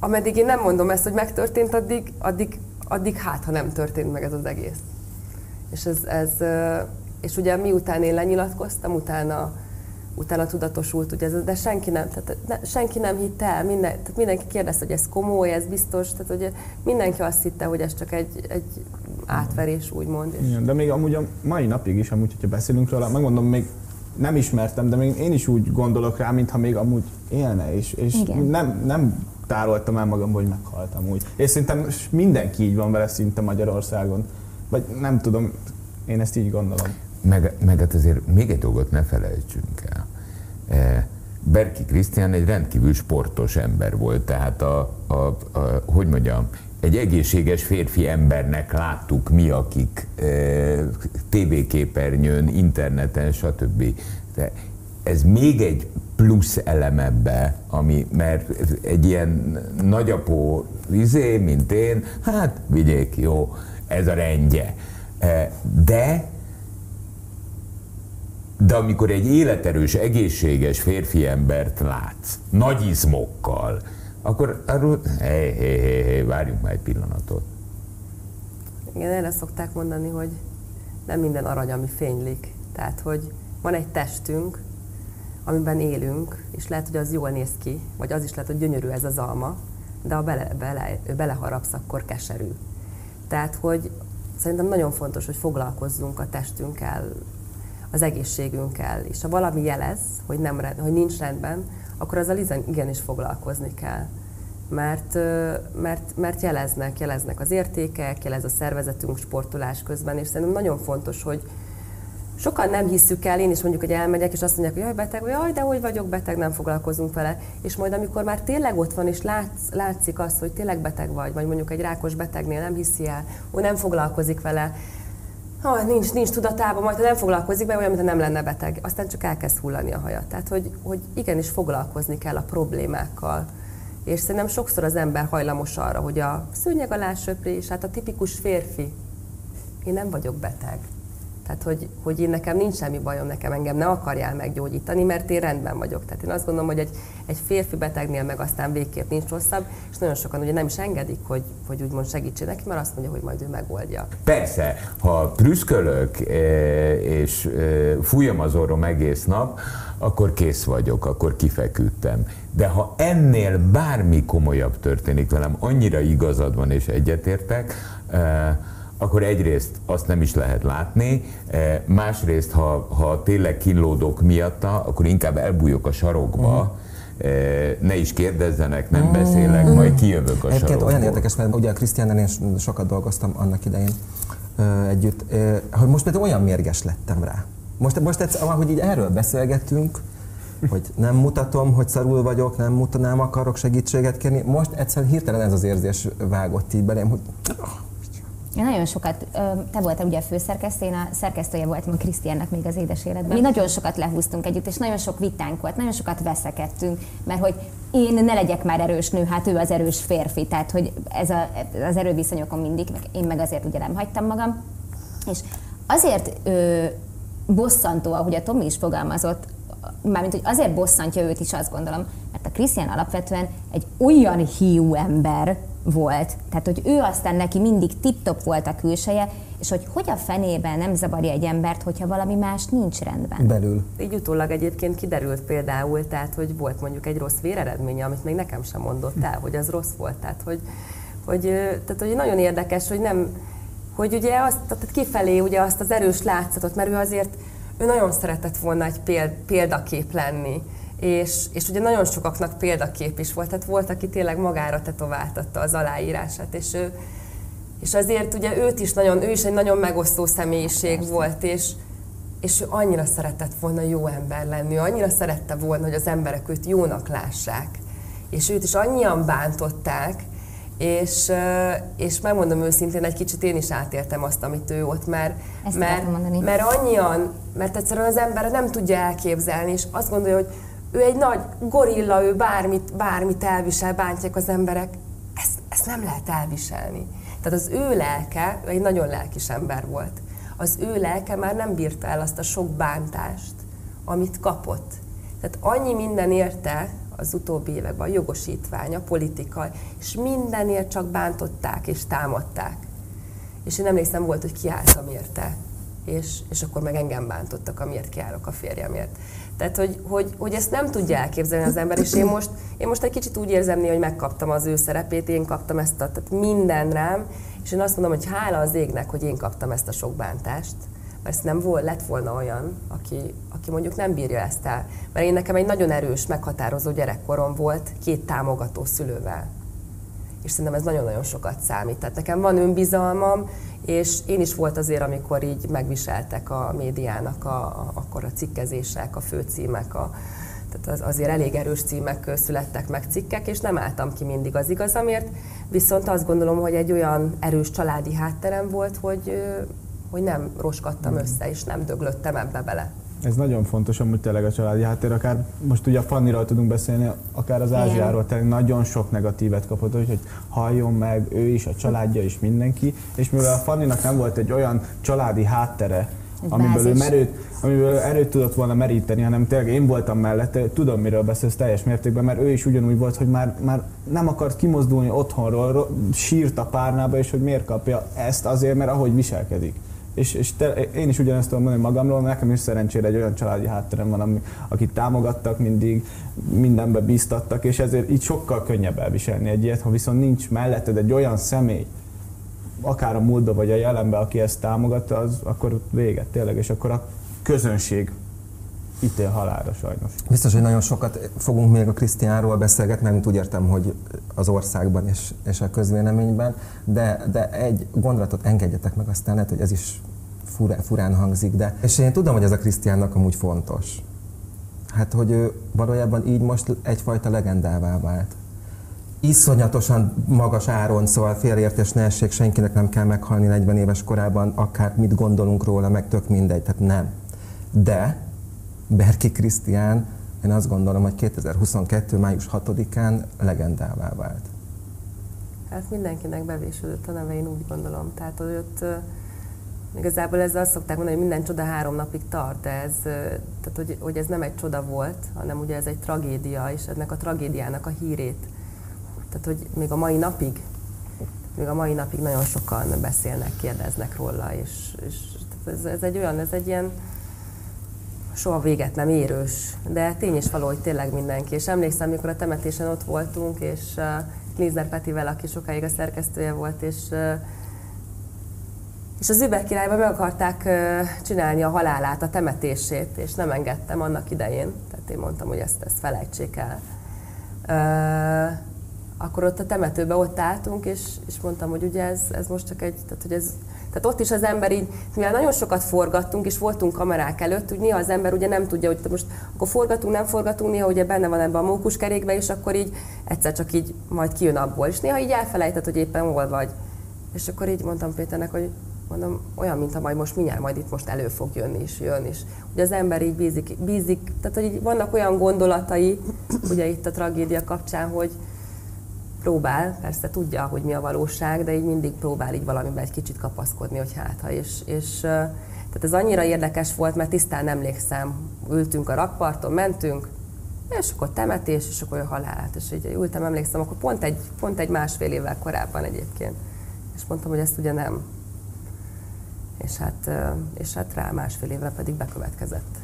ameddig én nem mondom ezt, hogy megtörtént, addig, addig, addig hát, ha nem történt meg ez az egész. És ez, ez és ugye miután én lenyilatkoztam, utána utána tudatosult, ugye de senki nem, tehát ne, senki nem hitte el, minden, tehát mindenki kérdezte, hogy ez komoly, ez biztos, tehát ugye mindenki azt hitte, hogy ez csak egy, egy átverés, úgymond. És... Igen, de még amúgy a mai napig is, amúgy, hogyha beszélünk róla, megmondom, még nem ismertem, de még én is úgy gondolok rá, mintha még amúgy élne, és, és nem, nem tároltam el magam, hogy meghaltam úgy. És szerintem mindenki így van vele szinte Magyarországon. Vagy nem tudom, én ezt így gondolom. Meg, meg hát azért még egy dolgot ne felejtsünk el. Berki Krisztián egy rendkívül sportos ember volt, tehát a, a, a hogy mondjam, egy egészséges férfi embernek láttuk mi, akik e, tévéképernyőn, interneten, stb. De ez még egy plusz elem ami, mert egy ilyen nagyapó izé, mint én, hát vigyék, jó, ez a rendje. De de amikor egy életerős, egészséges férfi embert látsz, nagy izmokkal, akkor arról, hé, hé, hé, hé, várjunk már egy pillanatot. Igen, erre szokták mondani, hogy nem minden arany, ami fénylik. Tehát, hogy van egy testünk, amiben élünk, és lehet, hogy az jól néz ki, vagy az is lehet, hogy gyönyörű ez az alma, de ha bele, bele, beleharapsz, akkor keserű. Tehát, hogy szerintem nagyon fontos, hogy foglalkozzunk a testünkkel, az egészségünkkel, és ha valami jelez, hogy, nem, hogy nincs rendben, akkor azzal igenis foglalkozni kell. Mert, mert, mert jeleznek, jeleznek az értékek, jelez a szervezetünk sportolás közben, és szerintem nagyon fontos, hogy, sokan nem hisszük el, én is mondjuk, hogy elmegyek, és azt mondják, hogy jaj, beteg, vagy jaj, de hogy vagyok beteg, nem foglalkozunk vele. És majd amikor már tényleg ott van, és látsz, látszik azt, hogy tényleg beteg vagy, vagy mondjuk egy rákos betegnél nem hiszi el, hogy nem foglalkozik vele, ha nincs, nincs tudatában, majd ha nem foglalkozik vele, olyan, mintha nem lenne beteg. Aztán csak elkezd hullani a haja. Tehát, hogy, hogy igenis foglalkozni kell a problémákkal. És szerintem sokszor az ember hajlamos arra, hogy a szőnyeg alá söprés, hát a tipikus férfi, én nem vagyok beteg tehát, hogy, hogy én nekem nincs semmi bajom, nekem engem ne akarjál meggyógyítani, mert én rendben vagyok. Tehát én azt gondolom, hogy egy, egy férfi betegnél meg aztán végképp nincs rosszabb, és nagyon sokan ugye nem is engedik, hogy, hogy úgymond segítsen neki, mert azt mondja, hogy majd ő megoldja. Persze, ha prüszkölök eh, és eh, fújom az orrom egész nap, akkor kész vagyok, akkor kifeküdtem. De ha ennél bármi komolyabb történik velem, annyira igazad van és egyetértek, eh, akkor egyrészt azt nem is lehet látni, eh, másrészt, ha, ha tényleg kínlódok miatta, akkor inkább elbújok a sarokba, mm. ne is kérdezzenek, nem mm. beszélek, majd kijövök a Egyébként sarokból. olyan érdekes, mert ugye a Krisztiánnal én sokat dolgoztam annak idején együtt, hogy most például olyan mérges lettem rá. Most, most egyszer, ahogy így erről beszélgetünk, hogy nem mutatom, hogy szarul vagyok, nem mutatnám, akarok segítséget kérni. Most egyszerűen hirtelen ez az érzés vágott így belém, hogy én nagyon sokat, te voltál ugye a főszerkesztő, én a szerkesztője voltam a Krisztiánnak még az édes életben. Mi nagyon sokat lehúztunk együtt, és nagyon sok vitánk volt, nagyon sokat veszekedtünk, mert hogy én ne legyek már erős nő, hát ő az erős férfi, tehát hogy ez a, az erőviszonyokon mindig, meg én meg azért ugye nem hagytam magam. És azért ö, bosszantó, ahogy a Tomi is fogalmazott, mármint, hogy azért bosszantja őt is, azt gondolom, mert a Krisztián alapvetően egy olyan hiú ember, volt. Tehát, hogy ő aztán neki mindig tip-top volt a külseje, és hogy hogy a fenében nem zavarja egy embert, hogyha valami más nincs rendben. Belül. Így utólag egyébként kiderült például, tehát, hogy volt mondjuk egy rossz véreredménye, amit még nekem sem mondott el, hogy az rossz volt. Tehát, hogy, hogy, tehát, hogy nagyon érdekes, hogy nem, hogy ugye azt, tehát kifelé ugye azt az erős látszatot, mert ő azért, ő nagyon szeretett volna egy példakép lenni és, és ugye nagyon sokaknak példakép is volt, tehát volt, aki tényleg magára tetováltatta az aláírását, és ő, és azért ugye őt is nagyon, ő is egy nagyon megosztó személyiség Persze. volt, és, és ő annyira szeretett volna jó ember lenni, ő annyira szerette volna, hogy az emberek őt jónak lássák. És őt is annyian bántották, és, és megmondom őszintén, egy kicsit én is átértem azt, amit ő ott, mert, mert, mert annyian, mert egyszerűen az ember nem tudja elképzelni, és azt gondolja, hogy ő egy nagy gorilla, ő bármit, bármit elvisel, bántják az emberek. Ezt, ezt nem lehet elviselni. Tehát az ő lelke, ő egy nagyon lelkis ember volt. Az ő lelke már nem bírta el azt a sok bántást, amit kapott. Tehát annyi minden érte az utóbbi években, a jogosítvány, a politika, és mindenért csak bántották és támadták. És én emlékszem volt, hogy kiálltam érte, és, és akkor meg engem bántottak, amiért kiállok a férjemért. Tehát, hogy, hogy, hogy ezt nem tudja elképzelni az ember, és én most, én most egy kicsit úgy érzem, hogy megkaptam az ő szerepét, én kaptam ezt a, tehát minden rám, és én azt mondom, hogy hála az égnek, hogy én kaptam ezt a sok bántást, mert nem volt, lett volna olyan, aki, aki mondjuk nem bírja ezt el. Mert én nekem egy nagyon erős, meghatározó gyerekkorom volt két támogató szülővel. És szerintem ez nagyon-nagyon sokat számít. Tehát nekem van önbizalmam, és én is volt azért, amikor így megviseltek a médiának a, a, akkor a cikkezések, a főcímek, a tehát az, azért elég erős címek születtek meg cikkek, és nem álltam ki mindig az igazamért, viszont azt gondolom, hogy egy olyan erős családi hátterem volt, hogy, hogy nem roskadtam össze, és nem döglöttem ebbe bele. Ez nagyon fontos amúgy tényleg a családi háttér, akár most ugye a Fanniról tudunk beszélni, akár az Ázsiáról, tényleg nagyon sok negatívet kapott, hogy halljon meg ő is, a családja is, mindenki, és mivel a Fanninak nem volt egy olyan családi háttere, amiből ő merőt, amiből erőt tudott volna meríteni, hanem tényleg én voltam mellette, tudom miről beszélsz teljes mértékben, mert ő is ugyanúgy volt, hogy már, már nem akart kimozdulni otthonról, sírt a párnába, és hogy miért kapja ezt azért, mert ahogy viselkedik. És, és te, én is ugyanezt tudom mondani magamról, nekem is szerencsére egy olyan családi hátterem van, ami, akit támogattak mindig, mindenbe bíztattak, és ezért így sokkal könnyebb elviselni egy ilyet, ha viszont nincs melletted egy olyan személy, akár a múltba vagy a jelenbe, aki ezt támogatta, az akkor véget tényleg, és akkor a közönség ítél halálra sajnos. Biztos, hogy nagyon sokat fogunk még a Krisztiánról beszélgetni, mert úgy értem, hogy az országban és, és a közvéleményben, de, de egy gondolatot engedjetek meg, aztán lehet, hogy ez is furán, hangzik, de és én tudom, hogy ez a Krisztiánnak amúgy fontos. Hát, hogy ő valójában így most egyfajta legendává vált. Iszonyatosan magas áron, szóval félértés ne essék, senkinek nem kell meghalni 40 éves korában, akár mit gondolunk róla, meg tök mindegy, tehát nem. De Berki Krisztián, én azt gondolom, hogy 2022. május 6-án legendává vált. Hát mindenkinek bevésődött a neve, én úgy gondolom. Tehát, hogy ott igazából ezzel azt szokták mondani, hogy minden csoda három napig tart, de ez, tehát, hogy, hogy ez nem egy csoda volt, hanem ugye ez egy tragédia, és ennek a tragédiának a hírét. Tehát, hogy még a mai napig, még a mai napig nagyon sokan beszélnek, kérdeznek róla, és, és ez, ez egy olyan, ez egy ilyen, soha véget nem érős, de tény és való, hogy tényleg mindenki. És emlékszem, amikor a temetésen ott voltunk, és uh, Petivel, aki sokáig a szerkesztője volt, és uh, és az Über királyban meg akarták uh, csinálni a halálát, a temetését, és nem engedtem annak idején. Tehát én mondtam, hogy ezt, ezt felejtsék el. Uh, akkor ott a temetőbe ott álltunk, és, és mondtam, hogy ugye ez, ez most csak egy, tehát hogy ez tehát ott is az ember így, mivel nagyon sokat forgattunk, és voltunk kamerák előtt, úgy néha az ember ugye nem tudja, hogy most akkor forgatunk, nem forgatunk, néha ugye benne van ebben a mókuskerékben, és akkor így egyszer csak így majd kijön abból. És néha így elfelejtett, hogy éppen hol vagy. És akkor így mondtam Péternek, hogy mondom, olyan, mintha majd most mindjárt majd itt most elő fog jönni, és jön is. Ugye az ember így bízik, bízik tehát hogy így vannak olyan gondolatai, ugye itt a tragédia kapcsán, hogy, próbál, persze tudja, hogy mi a valóság, de így mindig próbál így valamiben egy kicsit kapaszkodni, hogy hát ha, és, és tehát ez annyira érdekes volt, mert tisztán emlékszem, ültünk a rakparton, mentünk, és akkor temetés, és akkor halálát, és így ültem, emlékszem, akkor pont egy, pont egy másfél évvel korábban egyébként. És mondtam, hogy ezt ugye nem. És hát, és hát rá másfél évre pedig bekövetkezett.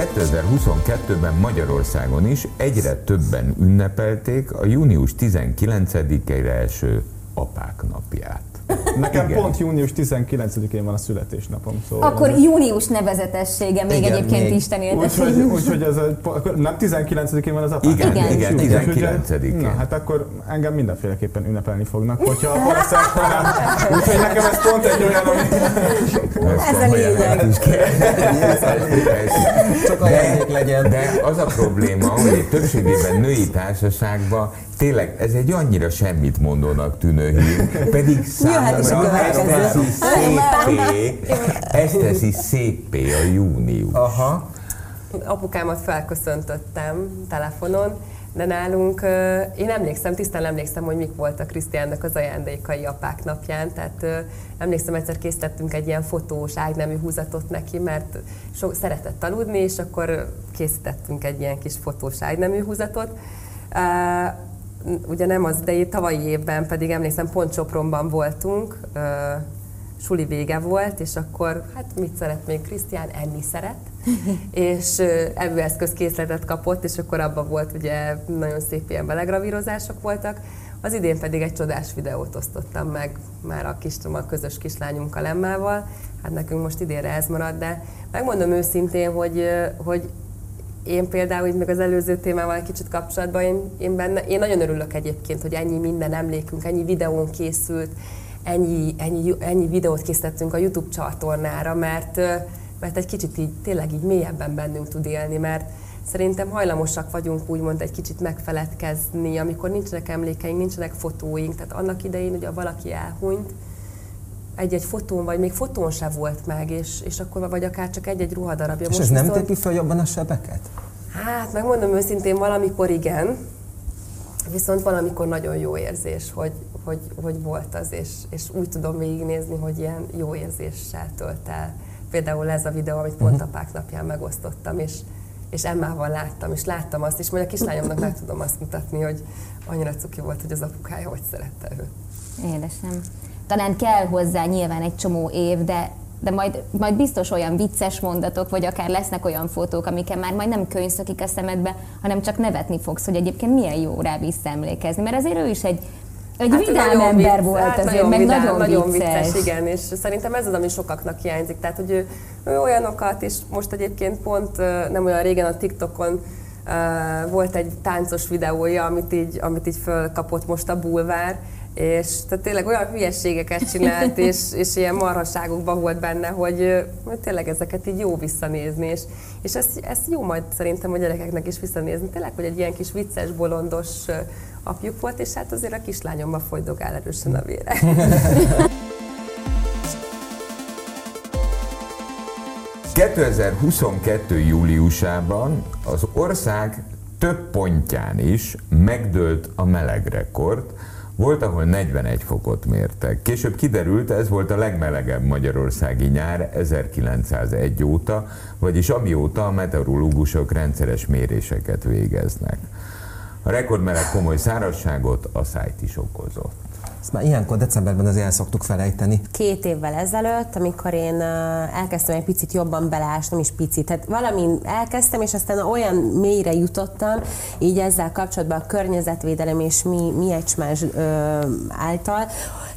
2022-ben Magyarországon is egyre többen ünnepelték a június 19-ire első apák napját. Nekem Igen. pont június 19-én van a születésnapom. Szóval akkor június nevezetessége még igen, egyébként még. Isten Úgyhogy úgy, ez a, akkor nem 19-én van az apák? Igen, igen, igen 19-én. Na, hát akkor engem mindenféleképpen ünnepelni fognak, hogyha <laughs> hanem. Úgyhogy nekem ez pont egy olyan, ami... Ez a lényeg. <laughs> Csak ajándék legyen. De az a probléma, hogy egy többségében női társaságban tényleg ez egy annyira semmit mondónak tűnő hír, pedig <laughs> számomra ezt teszi szépé, ezt teszi szépé a június. Aha. Apukámat felköszöntöttem telefonon, de nálunk, én emlékszem, tisztán emlékszem, hogy mik voltak Krisztiánnak az ajándékai apák napján, tehát emlékszem, egyszer készítettünk egy ilyen fotós ágnemű húzatot neki, mert so, szeretett aludni, és akkor készítettünk egy ilyen kis fotós ágnemű húzatot ugye nem az idei, tavalyi évben pedig emlékszem, pont Sopronban voltunk, uh, suli vége volt, és akkor hát mit szeret még Krisztián? Enni szeret. <laughs> és evőeszköz készletet kapott, és akkor abban volt ugye nagyon szép ilyen belegravírozások voltak. Az idén pedig egy csodás videót osztottam meg már a, kis, a közös kislányunkkal Emmával. Hát nekünk most idénre ez marad, de megmondom őszintén, hogy, hogy én például, így meg az előző témával egy kicsit kapcsolatban, én, én, benne, én nagyon örülök egyébként, hogy ennyi minden emlékünk, ennyi videón készült, ennyi, ennyi, ennyi videót készítettünk a YouTube csatornára, mert, mert egy kicsit így tényleg így mélyebben bennünk tud élni, mert szerintem hajlamosak vagyunk úgymond egy kicsit megfeledkezni, amikor nincsenek emlékeink, nincsenek fotóink, tehát annak idején ugye valaki elhunyt, egy-egy fotón, vagy még fotón se volt meg, és, és akkor vagy akár csak egy-egy ruhadarabja. És Most ez nem tépi fel jobban a sebeket? Hát, megmondom őszintén, valamikor igen, viszont valamikor nagyon jó érzés, hogy, hogy, hogy volt az, és, és úgy tudom végignézni, hogy ilyen jó érzéssel tölt el. Például ez a videó, amit pont uh-huh. apák napján megosztottam, és, és Emmával láttam, és láttam azt, és majd a kislányomnak meg tudom azt mutatni, hogy annyira cuki volt, hogy az apukája hogy szerette őt. Édesem. Talán kell hozzá nyilván egy csomó év, de de majd, majd biztos olyan vicces mondatok, vagy akár lesznek olyan fotók, amiken már majd nem könyvszakik a szemedbe, hanem csak nevetni fogsz, hogy egyébként milyen jó rá visszaemlékezni. Mert azért ő is egy, egy hát vidám ember vicc, volt hát azért, nagyon meg vidám, nagyon, nagyon vicces. vicces. Igen, és szerintem ez az, ami sokaknak hiányzik. Tehát, hogy ő, ő olyanokat, és most egyébként pont nem olyan régen a TikTokon uh, volt egy táncos videója, amit így, amit így fölkapott most a bulvár, és tehát tényleg olyan hülyességeket csinált, <laughs> és, és ilyen marhasságokban volt benne, hogy, hogy tényleg ezeket így jó visszanézni, és, és ezt, ezt jó majd szerintem a gyerekeknek is visszanézni. Tényleg, hogy egy ilyen kis vicces, bolondos apjuk volt, és hát azért a kislányomban folydogál erősen a vére. <laughs> ...2022. júliusában az ország több pontján is megdőlt a melegrekord, volt, ahol 41 fokot mértek. Később kiderült, ez volt a legmelegebb magyarországi nyár 1901 óta, vagyis amióta a meteorológusok rendszeres méréseket végeznek. A rekordmeleg komoly szárazságot a szájt is okozott. Ezt már ilyenkor decemberben azért el szoktuk felejteni. Két évvel ezelőtt, amikor én elkezdtem egy picit jobban beleásni, nem is picit, tehát valami elkezdtem, és aztán olyan mélyre jutottam, így ezzel kapcsolatban a környezetvédelem és mi, mi egymás által,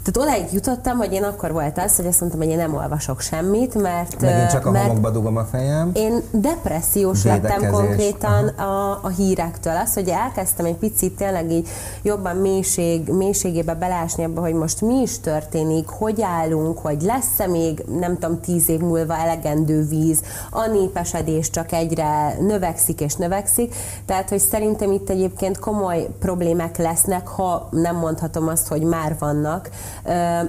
tehát odáig jutottam, hogy én akkor volt az, hogy azt mondtam, hogy én nem olvasok semmit, mert... Megint csak a mert homokba dugom a fejem. Én depressziós lettem konkrétan a, a hírektől. Az, hogy elkezdtem egy picit tényleg így jobban mélység, mélységébe belásni abba, hogy most mi is történik, hogy állunk, hogy lesz-e még, nem tudom, tíz év múlva elegendő víz, a népesedés csak egyre növekszik és növekszik. Tehát, hogy szerintem itt egyébként komoly problémák lesznek, ha nem mondhatom azt, hogy már vannak,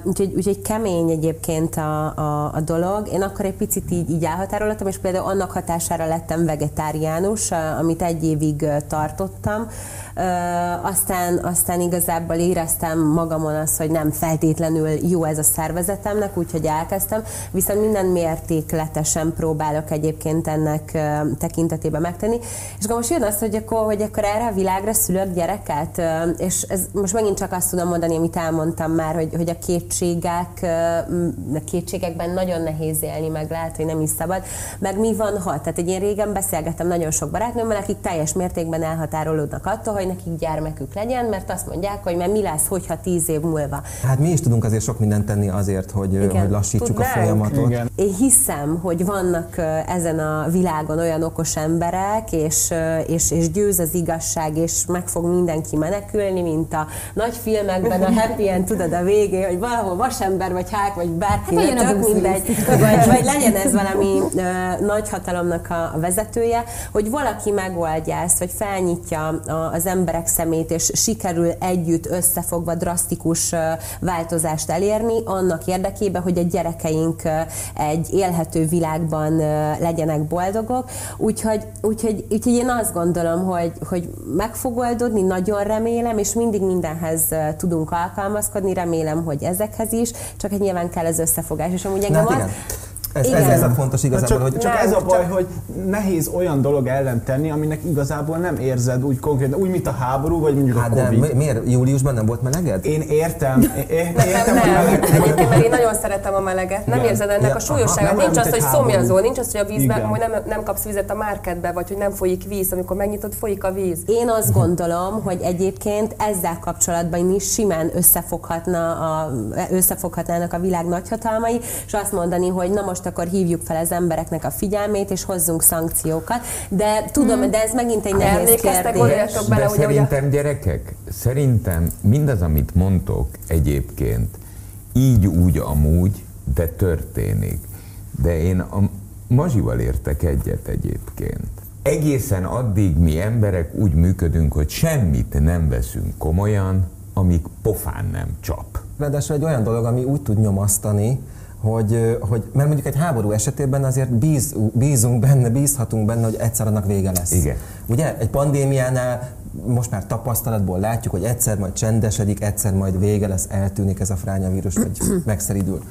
Úgyhogy, úgyhogy kemény egyébként a, a, a dolog. Én akkor egy picit így, így elhatároltam, és például annak hatására lettem vegetáriánus, amit egy évig tartottam. Aztán, aztán igazából éreztem magamon azt, hogy nem feltétlenül jó ez a szervezetemnek, úgyhogy elkezdtem, viszont minden mértékletesen próbálok egyébként ennek tekintetében megtenni. És akkor most jön az, hogy akkor, hogy akkor erre a világra szülök gyereket, és ez most megint csak azt tudom mondani, amit elmondtam már, hogy, hogy a kétségek, a kétségekben nagyon nehéz élni, meg lehet, hogy nem is szabad. Meg mi van, ha? Tehát egy én régen beszélgettem nagyon sok barátnőmmel, akik teljes mértékben elhatárolódnak attól, hogy nekik gyermekük legyen, mert azt mondják, hogy mert mi lesz, hogyha tíz év múlva. Hát mi is tudunk azért sok mindent tenni azért, hogy, Igen, hogy lassítsuk tudnánk. a folyamatot. Igen. Én hiszem, hogy vannak ezen a világon olyan okos emberek, és, és, és győz az igazság, és meg fog mindenki menekülni, mint a nagy filmekben, a happy end, tudod, a végé, hogy valahol vasember, vagy hák, vagy bárki, hát tök mindegy, vagy, vagy legyen ez valami ö, nagy hatalomnak a, a vezetője, hogy valaki megoldja ezt, hogy felnyitja a, az emberek szemét, és sikerül együtt összefogva drasztikus változást elérni, annak érdekében, hogy a gyerekeink egy élhető világban legyenek boldogok. Úgyhogy, úgyhogy, úgyhogy én azt gondolom, hogy, hogy meg fog oldódni, nagyon remélem, és mindig mindenhez tudunk alkalmazkodni, remélem, hogy ezekhez is, csak egy nyilván kell az összefogás, és amúgy engem hát az, ez, ez, ez a fontos igazából, csak, hogy... Csak nem, ez a baj, csak... hogy nehéz olyan dolog ellen tenni, aminek igazából nem érzed úgy konkrétan, úgy, mint a háború, vagy mondjuk hát a Covid. De miért? Júliusban nem volt meleged? Én értem. <laughs> Én, értem, nem, nem. Egyébként, mert én nagyon szeretem a meleget. Nem Igen. érzed ennek ja, a súlyosságát. Nincs az, hogy szomjazol, nincs az, hogy a vízben, hogy nem, nem kapsz vizet a márkedbe, vagy hogy nem folyik víz, amikor megnyitod, folyik a víz. Én azt gondolom, hogy egyébként ezzel kapcsolatban is simán összefoghatna a, összefoghatnának a világ nagyhatalmai, és azt mondani, hogy na most most akkor hívjuk fel az embereknek a figyelmét, és hozzunk szankciókat. De tudom, hmm. de ez megint egy nehéz kérdés. Bele, de ugye, szerintem, ugye... gyerekek, szerintem mindaz, amit mondtok egyébként, így úgy amúgy, de történik. De én a Mazsival értek egyet egyébként. Egészen addig mi emberek úgy működünk, hogy semmit nem veszünk komolyan, amíg pofán nem csap. Ráadásul egy olyan dolog, ami úgy tud nyomasztani, hogy, hogy mert mondjuk egy háború esetében azért bíz, bízunk benne, bízhatunk benne, hogy egyszer annak vége lesz. Igen. Ugye egy pandémiánál most már tapasztalatból látjuk, hogy egyszer majd csendesedik, egyszer majd vége lesz, eltűnik ez a frányavírus, vagy <clears throat> megszeridül.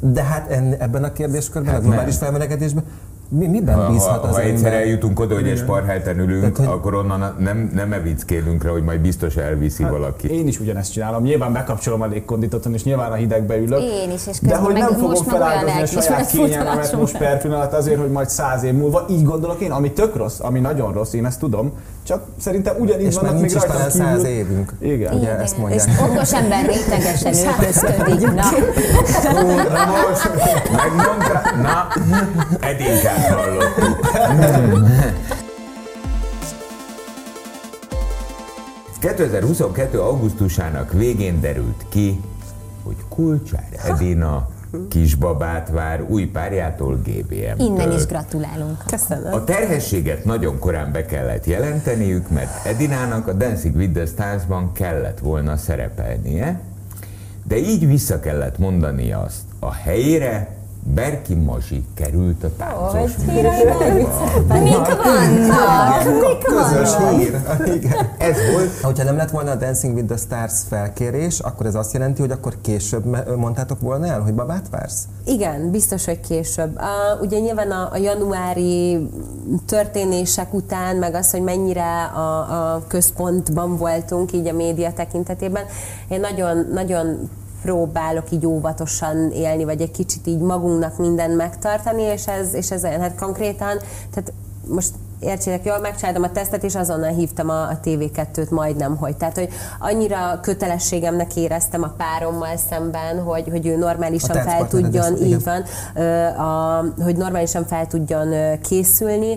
De hát ebben a kérdéskörben, hát a globális felmelegedésben mi, miben ha, bízhat ha, az ha egyszer ember? eljutunk oda, hogy egy sparhelten ülünk, Tehát, hogy- akkor onnan nem, nem evickélünk rá, hogy majd biztos elviszi Hát, valaki. Én is ugyanezt csinálom. Nyilván bekapcsolom a légkonditot, és nyilván a hidegbe ülök. Én is, és De hogy meg nem fogom feláldozni a saját kényelmemet most per pillanat azért, hogy majd száz év múlva így gondolok én, ami tök rossz, ami nagyon rossz, én ezt tudom. Csak szerintem ugyanígy És vannak már még rajtam kívül. száz évünk. Igen. Ugye ezt És mondják. okos ember rétegesen <laughs> öltözködik. Na, Na most, megmondta, na, Edinkát hallottuk. 2022. augusztusának végén derült ki, hogy Kulcsár Edina kisbabát vár új párjától GBM-től. innen is gratulálunk. Köszönöm. A terhességet nagyon korán be kellett jelenteniük, mert Edinának a Dancing with the Stars-ban kellett volna szerepelnie, de így vissza kellett mondani azt a helyére, Berki Mazsi került a táncos műsorba. Mik vannak? Mik Közös vannak? <laughs> Ez volt Ha nem lett volna a Dancing with the Stars felkérés, akkor ez azt jelenti, hogy akkor később mondtátok volna el, hogy babát vársz? Igen, biztos, hogy később. Uh, ugye nyilván a, a januári történések után, meg az, hogy mennyire a, a központban voltunk, így a média tekintetében, én nagyon, nagyon próbálok így óvatosan élni, vagy egy kicsit így magunknak mindent megtartani, és ez, és ez olyan, hát konkrétan, tehát most értsétek jól, megcsináltam a tesztet, és azonnal hívtam a, a TV2-t majdnem, hogy. Tehát, hogy annyira kötelességemnek éreztem a párommal szemben, hogy, hogy ő normálisan A fel tudjon, ezt, így van, a, hogy normálisan fel tudjon készülni,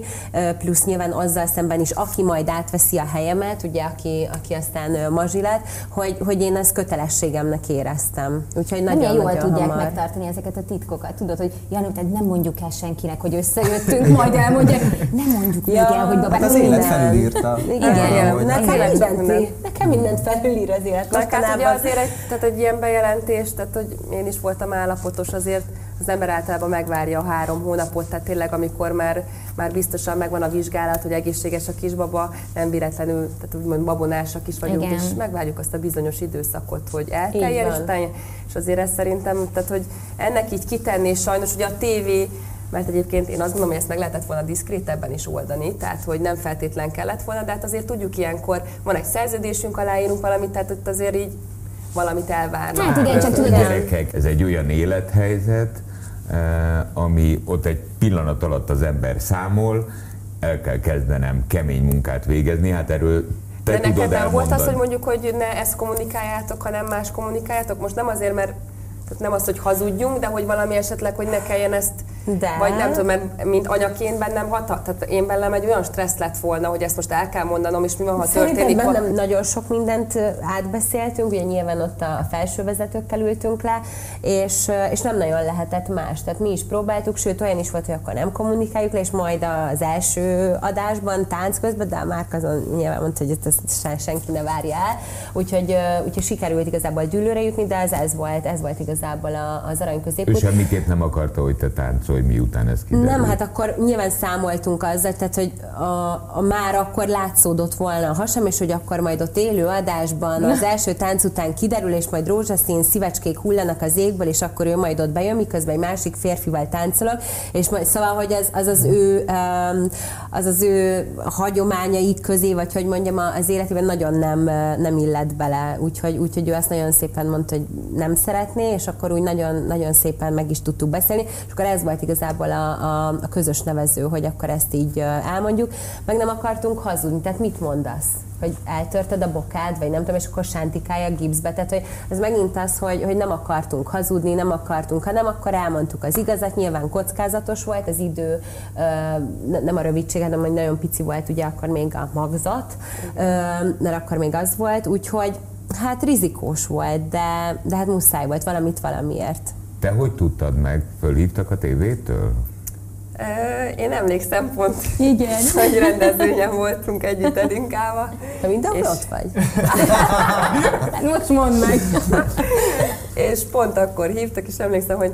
plusz nyilván azzal szemben is, aki majd átveszi a helyemet, ugye, aki, aki aztán mazsi lett, hogy, hogy én ezt kötelességemnek éreztem. Úgyhogy Milyen jól tudják hamar. megtartani ezeket a titkokat. Tudod, hogy Jani, tehát nem mondjuk el senkinek, hogy összejöttünk, majd elmondják, nem mondjuk Ja, el, hogy babák Hát az élet felülírta. Igen, Igen, igen. nekem, mindent, minden. nekem mindent felülír az élet. Meg hát ugye Mostanában- azért egy, tehát egy ilyen bejelentés, tehát hogy én is voltam állapotos, azért az ember általában megvárja a három hónapot, tehát tényleg amikor már, már biztosan megvan a vizsgálat, hogy egészséges a kisbaba, nem véletlenül, tehát úgymond babonásak is vagyunk, Igen. és megvárjuk azt a bizonyos időszakot, hogy elteljen, és utána, és azért ezt szerintem, tehát hogy ennek így kitenni, és sajnos ugye a tévé mert egyébként én azt gondolom, hogy ezt meg lehetett volna diszkrétebben is oldani, tehát hogy nem feltétlen kellett volna, de hát azért tudjuk ilyenkor, van egy szerződésünk, aláírunk valamit, tehát ott azért így valamit elvárnak. Hát igen, csak a tudod, gyerekek, ez egy olyan élethelyzet, eh, ami ott egy pillanat alatt az ember számol, el kell kezdenem kemény munkát végezni, hát erről te De neked nem volt az, hogy mondjuk, hogy ne ezt kommunikáljátok, hanem más kommunikáljátok? Most nem azért, mert tehát nem az, hogy hazudjunk, de hogy valami esetleg, hogy ne kelljen ezt, De. vagy nem tudom, mert mint anyaként bennem hata, tehát én bennem egy olyan stressz lett volna, hogy ezt most el kell mondanom, és mi van, ha Szerintem történik. bennem nagyon sok mindent átbeszéltünk, ugye nyilván ott a felsővezetőkkel ültünk le, és, és nem nagyon lehetett más. Tehát mi is próbáltuk, sőt olyan is volt, hogy akkor nem kommunikáljuk le, és majd az első adásban, tánc közben, de a Márk azon nyilván mondta, hogy ezt, ezt sen- senki ne várja el. Úgyhogy, úgyhogy sikerült igazából dűlőre jutni, de ez, ez volt, ez volt igazából a, az arany középút. semmiképp nem akarta, hogy te táncolj, miután ez kiderült. Nem, hát akkor nyilván számoltunk azzal, tehát hogy a, a már akkor látszódott volna a hasam, és hogy akkor majd ott élő adásban az első tánc után kiderül, és majd rózsaszín szívecskék hullanak az égből, és akkor ő majd ott bejön, miközben egy másik férfival táncolok, és majd, szóval, hogy az az, az ő az az ő hagyományai közé, vagy hogy mondjam, az életében nagyon nem, nem illett bele, úgyhogy, úgyhogy ő azt nagyon szépen mondta, hogy nem szeretné, és akkor úgy nagyon, nagyon szépen meg is tudtuk beszélni, és akkor ez volt igazából a, a, a közös nevező, hogy akkor ezt így elmondjuk. Meg nem akartunk hazudni, tehát mit mondasz? Hogy eltörted a bokád, vagy nem tudom, és akkor sántikálja a gipszbe. Tehát, hogy ez megint az, hogy, hogy nem akartunk hazudni, nem akartunk, ha nem, akkor elmondtuk az igazat. Nyilván kockázatos volt az idő, nem a rövidség, hanem hogy nagyon pici volt ugye akkor még a magzat, mert akkor még az volt, úgyhogy Hát rizikós volt, de, de hát muszáj volt valamit valamiért. Te hogy tudtad meg? Fölhívtak a tévétől? Én emlékszem pont, Igen. <laughs> hogy rendezvényen voltunk együtt Edinkába. Te mindenhol És- ott vagy? <laughs> Most mondd meg. És pont akkor hívtak, és emlékszem, hogy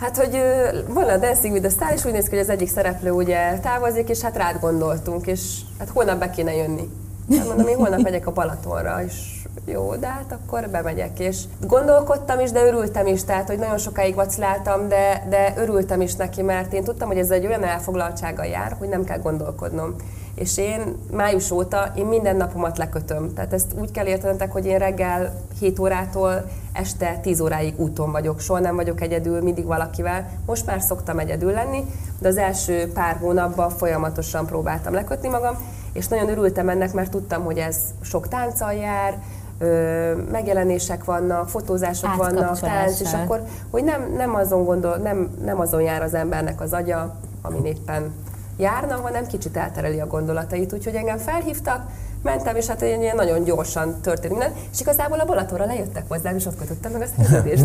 Hát, hogy van a Dancing with the Star, és úgy néz ki, hogy az egyik szereplő ugye távozik, és hát rád gondoltunk, és hát holnap be kéne jönni. Hát mondom, én holnap megyek a Balatonra, és jó, de hát akkor bemegyek, és gondolkodtam is, de örültem is, tehát, hogy nagyon sokáig vaciláltam, de, de örültem is neki, mert én tudtam, hogy ez egy olyan elfoglaltsággal jár, hogy nem kell gondolkodnom. És én május óta én minden napomat lekötöm. Tehát ezt úgy kell értenetek, hogy én reggel 7 órától este 10 óráig úton vagyok. Soha nem vagyok egyedül, mindig valakivel. Most már szoktam egyedül lenni, de az első pár hónapban folyamatosan próbáltam lekötni magam, és nagyon örültem ennek, mert tudtam, hogy ez sok tánccal jár, ö, megjelenések vannak, fotózások vannak, tánc, és akkor, hogy nem, nem, azon gondol, nem, nem azon jár az embernek az agya, amin éppen járna, hanem kicsit eltereli a gondolatait. Úgyhogy engem felhívtak, mentem, és hát ilyen nagyon gyorsan történt minden, és igazából a Balatonra lejöttek hozzám, és ott kötöttem meg a szerződést.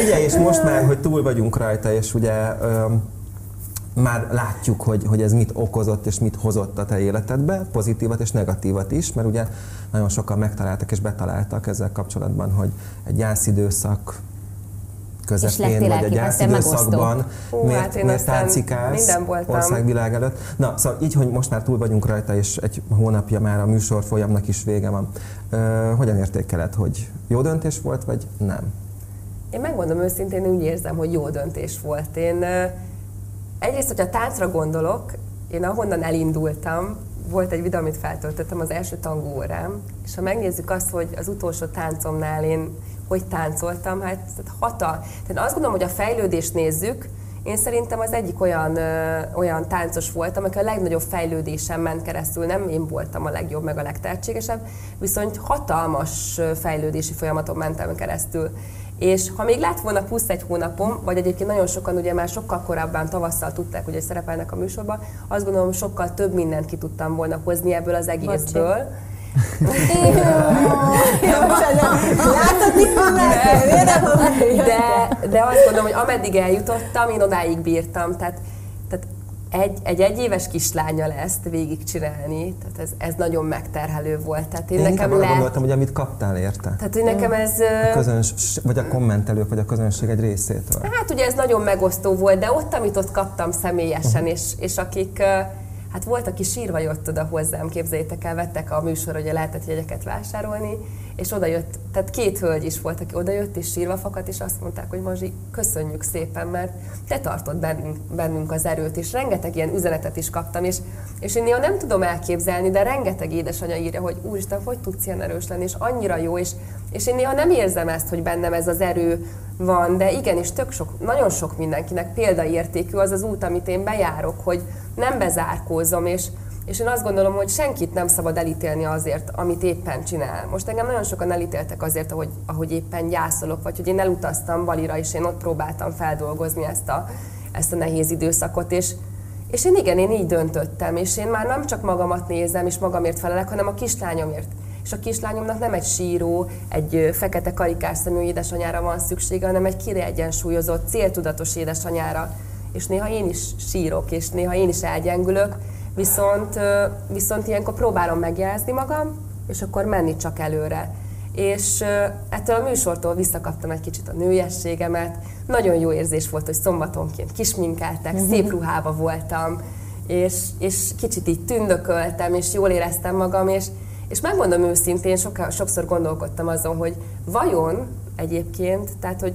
Figyelj, és most már, hogy túl vagyunk rajta, és ugye már látjuk, hogy, hogy ez mit okozott és mit hozott a te életedbe, pozitívat és negatívat is, mert ugye nagyon sokan megtaláltak és betaláltak ezzel kapcsolatban, hogy egy gyászidőszak közepén, vagy a gyászidőszakban miért, hát miért táncikálsz országvilág előtt. Na, szóval így, hogy most már túl vagyunk rajta, és egy hónapja már a műsor folyamnak is vége van. Ö, hogyan értékeled, hogy jó döntés volt, vagy nem? Én megmondom őszintén, én úgy érzem, hogy jó döntés volt. Én ö, egyrészt, hogyha táncra gondolok, én ahonnan elindultam, volt egy videó, amit feltöltöttem az első tangó órám, és ha megnézzük azt, hogy az utolsó táncomnál én hogy táncoltam, hát hatal. Tehát azt gondolom, hogy a fejlődést nézzük, én szerintem az egyik olyan, ö, olyan táncos voltam, aki a legnagyobb fejlődésen ment keresztül. Nem én voltam a legjobb, meg a legtehetségesebb, viszont hatalmas fejlődési folyamaton mentem keresztül. És ha még lett volna plusz egy hónapom, vagy egyébként nagyon sokan ugye már sokkal korábban tavasszal tudták, hogy szerepelnek a műsorban, azt gondolom, sokkal több mindent ki tudtam volna hozni ebből az egészből. <laughs> Mondanak? de, de azt gondolom, hogy ameddig eljutottam, én odáig bírtam. Tehát, tehát egy, egy egyéves kislányjal ezt végigcsinálni, tehát ez, ez nagyon megterhelő volt. Tehát én, Én nekem le... gondoltam, hogy amit kaptál érte. Tehát, hogy nekem ez... A közöns, vagy a kommentelők, vagy a közönség egy részétől. Hát ugye ez nagyon megosztó volt, de ott, amit ott kaptam személyesen, és, és akik, hát volt, aki sírva jött oda hozzám, képzeljétek el, vettek a műsor, hogy lehetett jegyeket vásárolni, és oda jött, tehát két hölgy is volt, aki oda jött, és sírva fakadt, és azt mondták, hogy Mazsi, köszönjük szépen, mert te tartod bennünk, bennünk az erőt, és rengeteg ilyen üzenetet is kaptam, és, és én néha nem tudom elképzelni, de rengeteg édesanyja írja, hogy úristen, hogy tudsz ilyen erős lenni, és annyira jó, és, és én néha nem érzem ezt, hogy bennem ez az erő van, de igenis tök sok, nagyon sok mindenkinek példaértékű az az út, amit én bejárok, hogy nem bezárkózom, és, és én azt gondolom, hogy senkit nem szabad elítélni azért, amit éppen csinál. Most engem nagyon sokan elítéltek azért, ahogy, ahogy éppen gyászolok, vagy hogy én elutaztam Balira, és én ott próbáltam feldolgozni ezt a, ezt a nehéz időszakot, és, és én igen, én így döntöttem, és én már nem csak magamat nézem, és magamért felelek, hanem a kislányomért. És a kislányomnak nem egy síró, egy fekete karikás szemű édesanyára van szüksége, hanem egy kiegyensúlyozott, céltudatos édesanyára. És néha én is sírok, és néha én is elgyengülök, viszont, viszont ilyenkor próbálom megjelzni magam, és akkor menni csak előre. És ettől a műsortól visszakaptam egy kicsit a nőiességemet. Nagyon jó érzés volt, hogy szombatonként kisminkeltek, szép ruhába voltam, és, és kicsit így tündököltem, és jól éreztem magam, és, és megmondom őszintén, soka, sokszor gondolkodtam azon, hogy vajon egyébként, tehát hogy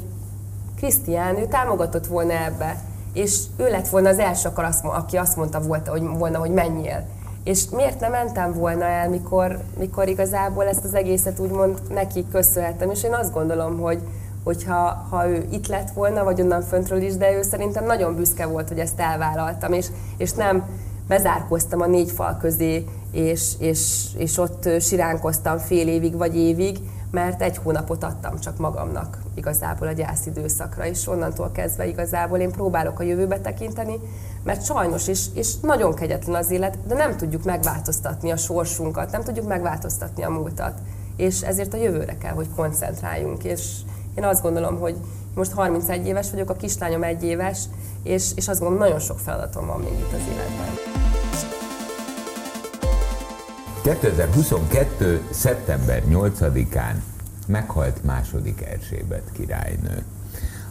Krisztián, ő támogatott volna ebbe, és ő lett volna az első, aki azt mondta volt, hogy, volna, hogy menjél. És miért nem mentem volna el, mikor, mikor igazából ezt az egészet úgymond neki köszönhettem, és én azt gondolom, hogy hogyha ha ő itt lett volna, vagy onnan föntről is, de ő szerintem nagyon büszke volt, hogy ezt elvállaltam, és, és nem bezárkoztam a négy fal közé, és, és, és ott siránkoztam fél évig vagy évig, mert egy hónapot adtam csak magamnak igazából a gyászidőszakra, és onnantól kezdve igazából én próbálok a jövőbe tekinteni, mert sajnos is, és nagyon kegyetlen az élet, de nem tudjuk megváltoztatni a sorsunkat, nem tudjuk megváltoztatni a múltat, és ezért a jövőre kell, hogy koncentráljunk, és én azt gondolom, hogy most 31 éves vagyok, a kislányom egy éves, és, és azt gondolom, nagyon sok feladatom van még itt az életben. 2022. szeptember 8-án meghalt második Erzsébet királynő.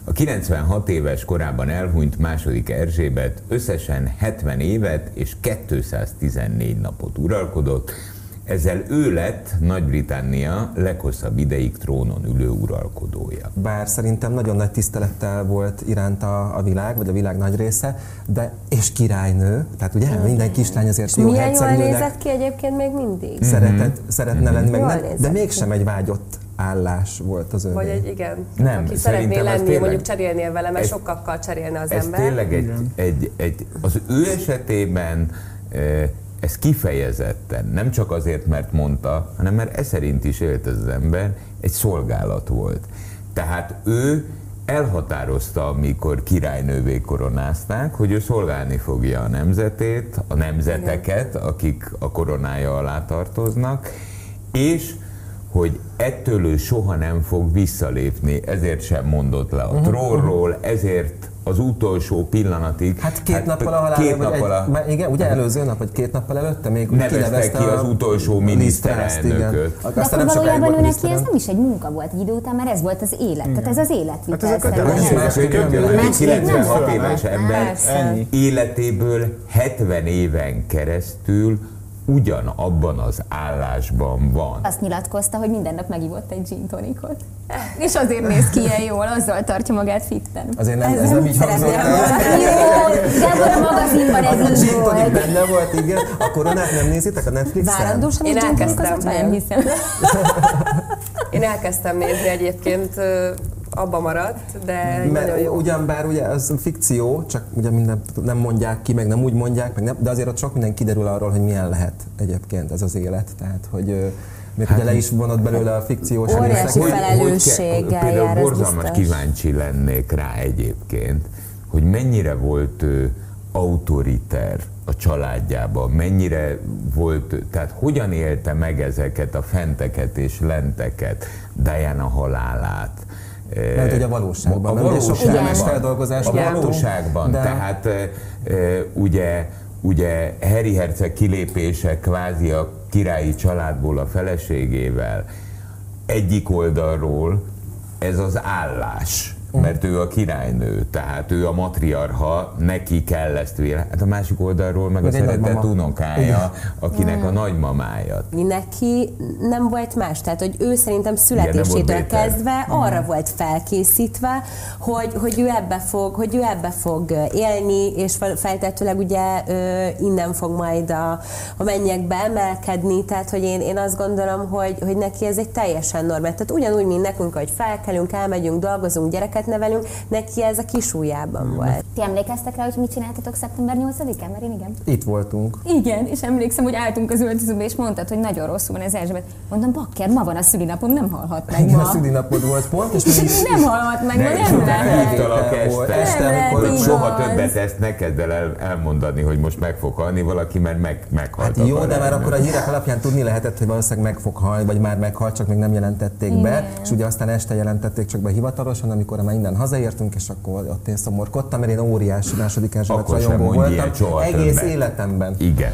A 96 éves korában elhunyt második Erzsébet összesen 70 évet és 214 napot uralkodott, ezzel ő lett Nagy-Britannia leghosszabb ideig trónon ülő uralkodója. Bár szerintem nagyon nagy tisztelettel volt iránta a világ, vagy a világ nagy része, de és királynő, tehát ugye minden kislány azért jó Milyen jól nézett ki egyébként még mindig? szeretett, szeretne lenni, meg nem, de mégsem egy vágyott állás volt az övé. Vagy egy, igen, Nem, aki szerintem szeretné ez lenni, tényleg- mondjuk cserélnél vele, mert ez- sokakkal cserélne az Ez ember. tényleg egy, egy, egy, az ő esetében eh, ez kifejezetten, nem csak azért, mert mondta, hanem mert e szerint is élt az ember, egy szolgálat volt. Tehát ő elhatározta, amikor királynővé koronázták, hogy ő szolgálni fogja a nemzetét, a nemzeteket, akik a koronája alá tartoznak, és hogy ettől ő soha nem fog visszalépni, ezért sem mondott le a trónról, ezért az utolsó pillanatig. Hát két nappal a halála, Két nappal a, egy, már igen, ugye előző nap, vagy két nappal előtte még Nevezte ki az utolsó miniszterelnököt. igen. De akkor valójában ő neki ez nem is egy munka volt egy idő után, mert ez volt az élet. Tehát ez az életvitel. Hát ez a kötelező. Más Egy nem egy Más nem 96 föl, éves hát. ember életéből 70 éven keresztül ugyanabban az állásban van. Azt nyilatkozta, hogy minden nap megivott egy gin tonicot. És azért néz ki ilyen jól, azzal tartja magát fitten. Azért nem, Ez ez, nem így hangzott el. Jó, de volt a magazinban ez így gin volt. benne volt, igen. A koronát nem nézitek a Netflixen? Várandósan Én gin elkezdtem. Nem hiszem. <laughs> Én elkezdtem nézni egyébként, abba maradt, de nagyon Mert jó. ugyan bár ugye az fikció, csak ugye minden nem mondják ki, meg nem úgy mondják, meg nem, de azért ott sok minden kiderül arról, hogy milyen lehet egyébként ez az élet. Tehát, hogy még Hát, ugye le is vonott belőle a fikciós Óriási részek. fel- felelősséggel például borzalmas biztos. kíváncsi lennék rá egyébként, hogy mennyire volt ő autoriter a családjában, mennyire volt, tehát hogyan élte meg ezeket a fenteket és lenteket, Diana halálát. Mert hogy a valóságban, A? Ugye valóságban. filmes feldolgozást A valóságban, de- tehát ugye, ugye Harry Herceg kilépése kvázi a királyi családból a feleségével egyik oldalról ez az állás, mert ő a királynő, tehát ő a matriarha, neki kell ezt véle. Hát a másik oldalról meg, Meg a szeretett unokája, akinek a nagymamája. Neki nem volt más, tehát hogy ő szerintem Igen, születésétől kezdve arra volt felkészítve, hogy, hogy, ő ebbe fog, hogy ő ebbe fog élni, és fel- feltehetőleg ugye ö, innen fog majd a, a mennyekbe emelkedni, tehát hogy én, én azt gondolom, hogy, hogy neki ez egy teljesen normál. Tehát ugyanúgy, mint nekünk, hogy felkelünk, elmegyünk, dolgozunk, gyereket nevelünk, neki ez a kisújjában volt. Ti emlékeztek rá, hogy mit csináltatok szeptember 8-án? Mert én igen. Itt voltunk. Igen, és emlékszem, hogy álltunk az öltözőbe, és mondtad, hogy nagyon rosszul van ez Erzsébet. Mondom, bakker, ma van a szülinapom, nem halhat meg Igen, a ma. szülinapod volt pont, és <laughs> még nem halhat meg ma, nem lehet. este, Este, Nem amikor. Soha Igaz. többet ezt ne kezd el, el elmondani, hogy most meg fog halni valaki, mert meg, meghalt Hát a jó, de már akkor a hírek alapján tudni lehetett, hogy valószínűleg meg fog halni, vagy már meghalt, csak még nem jelentették be. És ugye aztán este jelentették csak be hivatalosan, amikor már innen hazaértünk, és akkor ott én szomorkodtam, mert én óriási második Erzsébet rajongó voltam. soha Egész többet. életemben. Igen.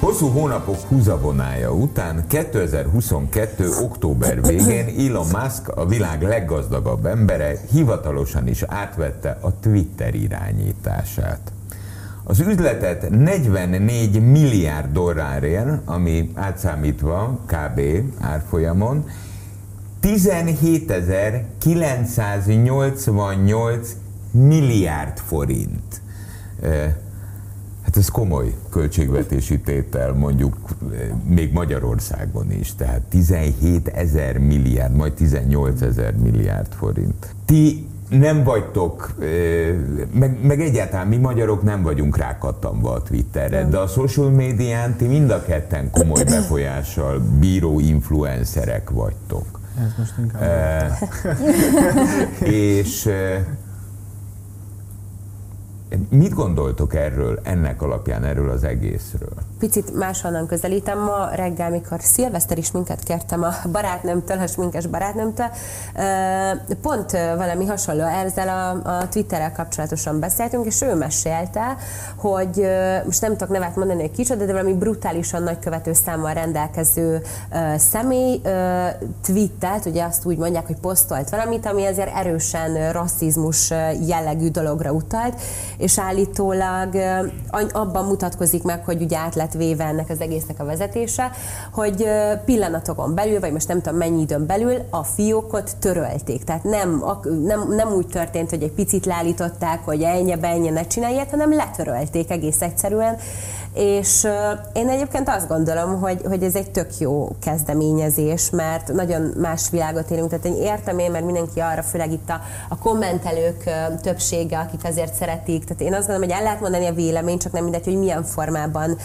Hosszú hónapok húzavonája után 2022. október végén Elon Musk, a világ leggazdagabb embere, hivatalosan is átvette a Twitter irányítását. Az üzletet 44 milliárd dollárért, ami átszámítva kb. árfolyamon, 17.988 milliárd forint. Hát ez komoly költségvetési tétel, mondjuk még Magyarországon is, tehát 17 ezer milliárd, majd 18 ezer milliárd forint. Ti nem vagytok, meg, meg egyáltalán mi magyarok nem vagyunk rákattanva a Twitterre, de a social médián ti mind a ketten komoly befolyással bíró influencerek vagytok. Ez most inkább... E, <laughs> és Mit gondoltok erről, ennek alapján, erről az egészről? Picit máshonnan közelítem. Ma reggel, mikor szilveszter is minket kértem a barátnőmtől, a sminkes barátnőmtől, pont valami hasonló ezzel a, a Twitterrel kapcsolatosan beszéltünk, és ő mesélte, hogy most nem tudok nevet mondani, hogy kicsoda, de valami brutálisan nagy követőszámmal rendelkező személy tweetet, ugye azt úgy mondják, hogy posztolt valamit, ami azért erősen rasszizmus jellegű dologra utalt, és állítólag abban mutatkozik meg, hogy ugye át lett véve ennek az egésznek a vezetése, hogy pillanatokon belül, vagy most nem tudom mennyi időn belül a fiókot törölték. Tehát nem, nem, nem úgy történt, hogy egy picit leállították, hogy ennyi, ennyi, ne csinálj hanem letörölték egész egyszerűen, és én egyébként azt gondolom, hogy, hogy ez egy tök jó kezdeményezés, mert nagyon más világot élünk, tehát én értem én, mert mindenki arra, főleg itt a, a kommentelők többsége, akik azért szeretik, tehát én azt gondolom, hogy el lehet mondani a véleményt, csak nem mindegy, hogy milyen formában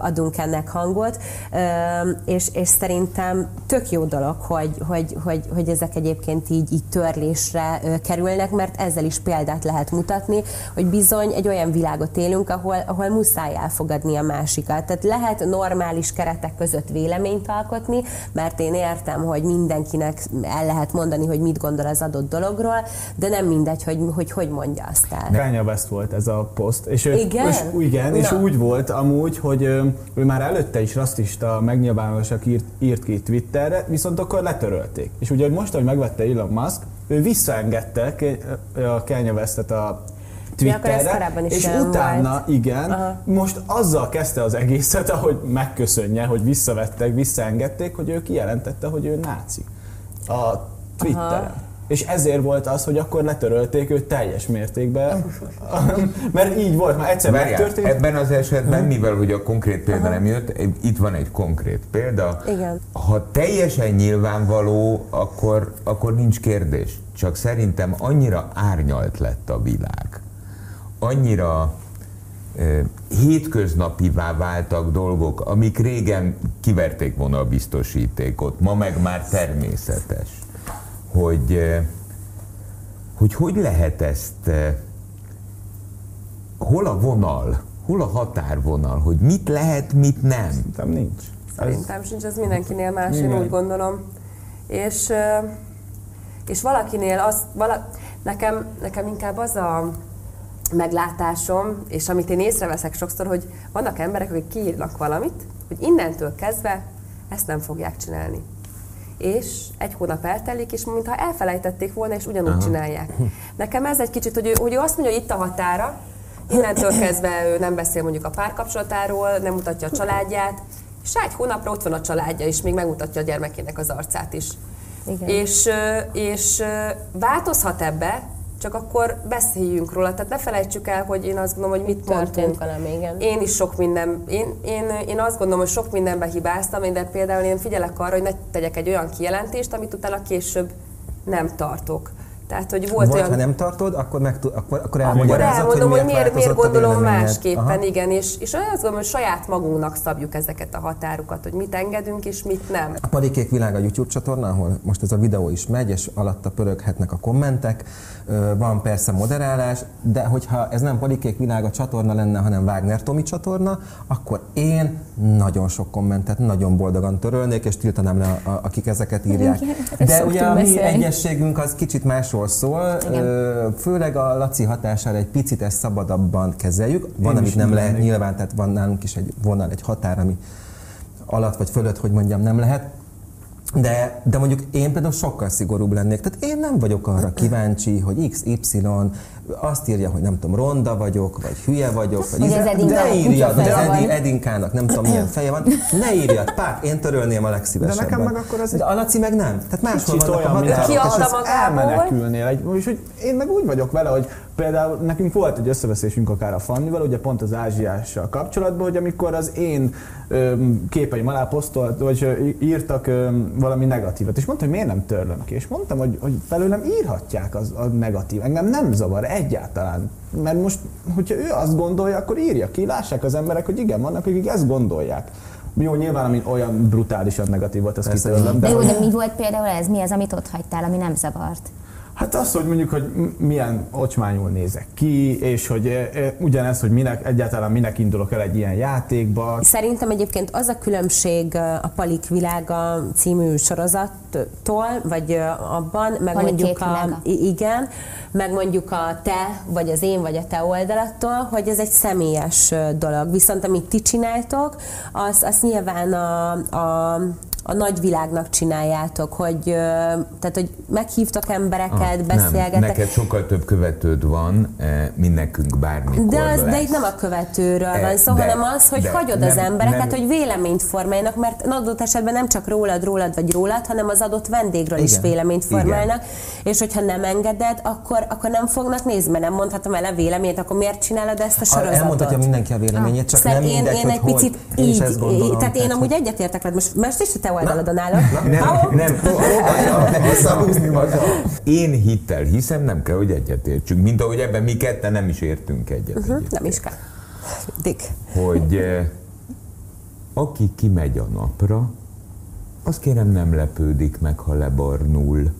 adunk ennek hangot, és, és szerintem tök jó dolog, hogy, hogy, hogy, hogy ezek egyébként így, így törlésre kerülnek, mert ezzel is példát lehet mutatni, hogy bizony egy olyan világot élünk, ahol, ahol muszáj elfogadni elfogadni a másikat. Tehát lehet normális keretek között véleményt alkotni, mert én értem, hogy mindenkinek el lehet mondani, hogy mit gondol az adott dologról, de nem mindegy, hogy hogy, hogy mondja azt el. Kanye West volt ez a poszt. És ő, igen? És, igen, és úgy volt amúgy, hogy ő már előtte is rasszista megnyilvánulásak írt, írt ki Twitterre, viszont akkor letörölték. És ugye most, hogy megvette Elon Musk, ő visszaengedte a Kanye Westet a Twitterre, és utána, volt. igen, Aha. most azzal kezdte az egészet, ahogy megköszönje, hogy visszavettek, visszaengedték, hogy ő kijelentette, hogy ő náci a Twitteren. Aha. És ezért volt az, hogy akkor letörölték őt teljes mértékben, <laughs> mert így volt, már egyszer Várjál, megtörtént. Ebben az esetben, mivel hogy a konkrét példa Aha. nem jött, itt van egy konkrét példa. Igen. Ha teljesen nyilvánvaló, akkor, akkor nincs kérdés. Csak szerintem annyira árnyalt lett a világ annyira hétköznapivá váltak dolgok, amik régen kiverték volna a biztosítékot, ma meg már természetes. Hogy hogy, hogy lehet ezt, hol a vonal, hol a határvonal, hogy mit lehet, mit nem? Szerintem nincs. Szerintem sincs, ez mindenkinél más, Igen. én úgy gondolom. És, és valakinél az, vala, nekem, nekem inkább az a, meglátásom, és amit én észreveszek sokszor, hogy vannak emberek, akik kiírnak valamit, hogy innentől kezdve ezt nem fogják csinálni. És egy hónap eltelik, és mintha elfelejtették volna, és ugyanúgy Aha. csinálják. Nekem ez egy kicsit, hogy ő, hogy ő azt mondja, hogy itt a határa, innentől kezdve ő nem beszél mondjuk a párkapcsolatáról, nem mutatja a családját, és egy hónapra ott van a családja, és még megmutatja a gyermekének az arcát is. Igen. És, és változhat ebbe, csak akkor beszéljünk róla. Tehát ne felejtsük el, hogy én azt gondolom, hogy mit történt velem, igen. Én is sok minden, én, én, én azt gondolom, hogy sok mindenbe hibáztam, de például én figyelek arra, hogy ne tegyek egy olyan kijelentést, amit utána később nem tartok. Tehát, hogy volt Vagy olyan... ha nem tartod, akkor, meg, akkor, akkor elmagyarázod, hogy, hogy miért, miért, gondolom másképpen, Aha. igen, és, és azt gondolom, hogy saját magunknak szabjuk ezeket a határokat, hogy mit engedünk és mit nem. A Parikék Világ a YouTube csatorna, ahol most ez a videó is megy, és alatta pöröghetnek a kommentek, van persze moderálás, de hogyha ez nem Parikék Világ a csatorna lenne, hanem Wagner Tomi csatorna, akkor én nagyon sok kommentet nagyon boldogan törölnék, és tiltanám le, akik ezeket írják. De ugye a mi egyességünk az kicsit más másról szól, Igen. főleg a Laci hatására egy picit ezt szabadabban kezeljük. Van, Én amit nem lehet lennék. nyilván, tehát van nálunk is egy vonal, egy határ, ami alatt vagy fölött, hogy mondjam, nem lehet. De, de mondjuk én például sokkal szigorúbb lennék. Tehát én nem vagyok arra kíváncsi, hogy X, Y azt írja, hogy nem tudom, ronda vagyok, vagy hülye vagyok, vagy az Edinkának de írja, kutya de feje Edi. Edinkának nem tudom milyen feje van, ne írjad, pár, én törölném a legszívesebben. De nekem meg akkor ez egy De a Laci meg nem. Tehát máshol vannak a határok. És ez- elmenekülnél. Egy, és hogy én meg úgy vagyok vele, hogy például nekünk volt egy összeveszésünk akár a Fannival, ugye pont az ázsiással kapcsolatban, hogy amikor az én képeim alá posztolt, vagy írtak valami negatívat, és mondta, hogy miért nem törlöm ki, és mondtam, hogy, hogy felőlem írhatják az, a negatív. Engem nem zavar egyáltalán. Mert most, hogyha ő azt gondolja, akkor írja ki, lássák az emberek, hogy igen, vannak, akik ezt gondolják. Jó, nyilván, ami olyan brutálisan negatív volt, Persze, kitörlöm. De jó, hogy- de mi volt például ez? Mi az, amit ott hagytál, ami nem zavart? Hát az, hogy mondjuk, hogy milyen ocsmányul nézek ki, és hogy e, e, ugyanez, hogy minek, egyáltalán minek indulok el egy ilyen játékba. Szerintem egyébként az a különbség ö, a Palik világa című sorozattól, vagy abban, meg Palik mondjuk a, világa. igen, meg mondjuk a te, vagy az én, vagy a te oldalattól, hogy ez egy személyes dolog. Viszont amit ti csináltok, azt, azt nyilván a, a a nagyvilágnak csináljátok, hogy, tehát, hogy meghívtok embereket, Ah, beszélgetek. Nem, neked sokkal több követőd van, eh, mint nekünk bármikor De, az, de lesz. itt nem a követőről E, van szó, de- hanem az, hogy de hagyod nem- az embereket, nem- hogy véleményt formáljanak, mert adott esetben nem csak rólad, rólad vagy rólad, hanem az adott vendégről is Igen. véleményt Igen. formálnak, és hogyha nem engeded, akkor, akkor nem fognak nézni, mert nem mondhatom el a véleményt, akkor miért csinálod ezt a sorozatot? Elmondhatja mindenki a véleményét, csak Szerint nem én, mindegy, én hogy egy hogy. picit Én is így, ezt gondolom. tehát én amúgy hogy- egyetértek most, most is te oldalodon állok. Nem, nem, visszahúzni maga. Én hittel hiszem, nem kell, hogy egyetértsünk, mint ahogy ebben mi ketten nem is értünk egyet. Hm, egyet. Nem is kell. Dick. Hogy eh, aki kimegy a napra, az kérem nem lepődik meg, ha lebarnul.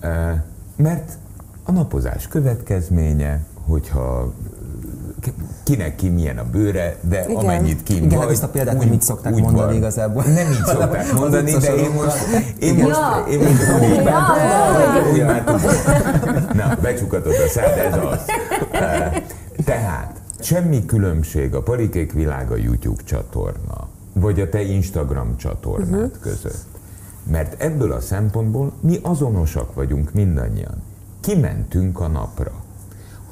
Eh, Mert a napozás következménye, hogyha kinek ki milyen a bőre, de Igen. amennyit ki Igen, vagy, ezt a példát nem így szokták úgy mondani van. igazából. Nem így szokták <laughs> mondani, de én most, én most, Ja. én most úgy, Ja. úgy már tudom. Na, becsukatod a szád, ez az. Eh, Tehát, semmi különbség a Palikék Világa YouTube csatorna, vagy a te Instagram csatornád uh-huh. között. Mert ebből a szempontból mi azonosak vagyunk mindannyian. Kimentünk a napra.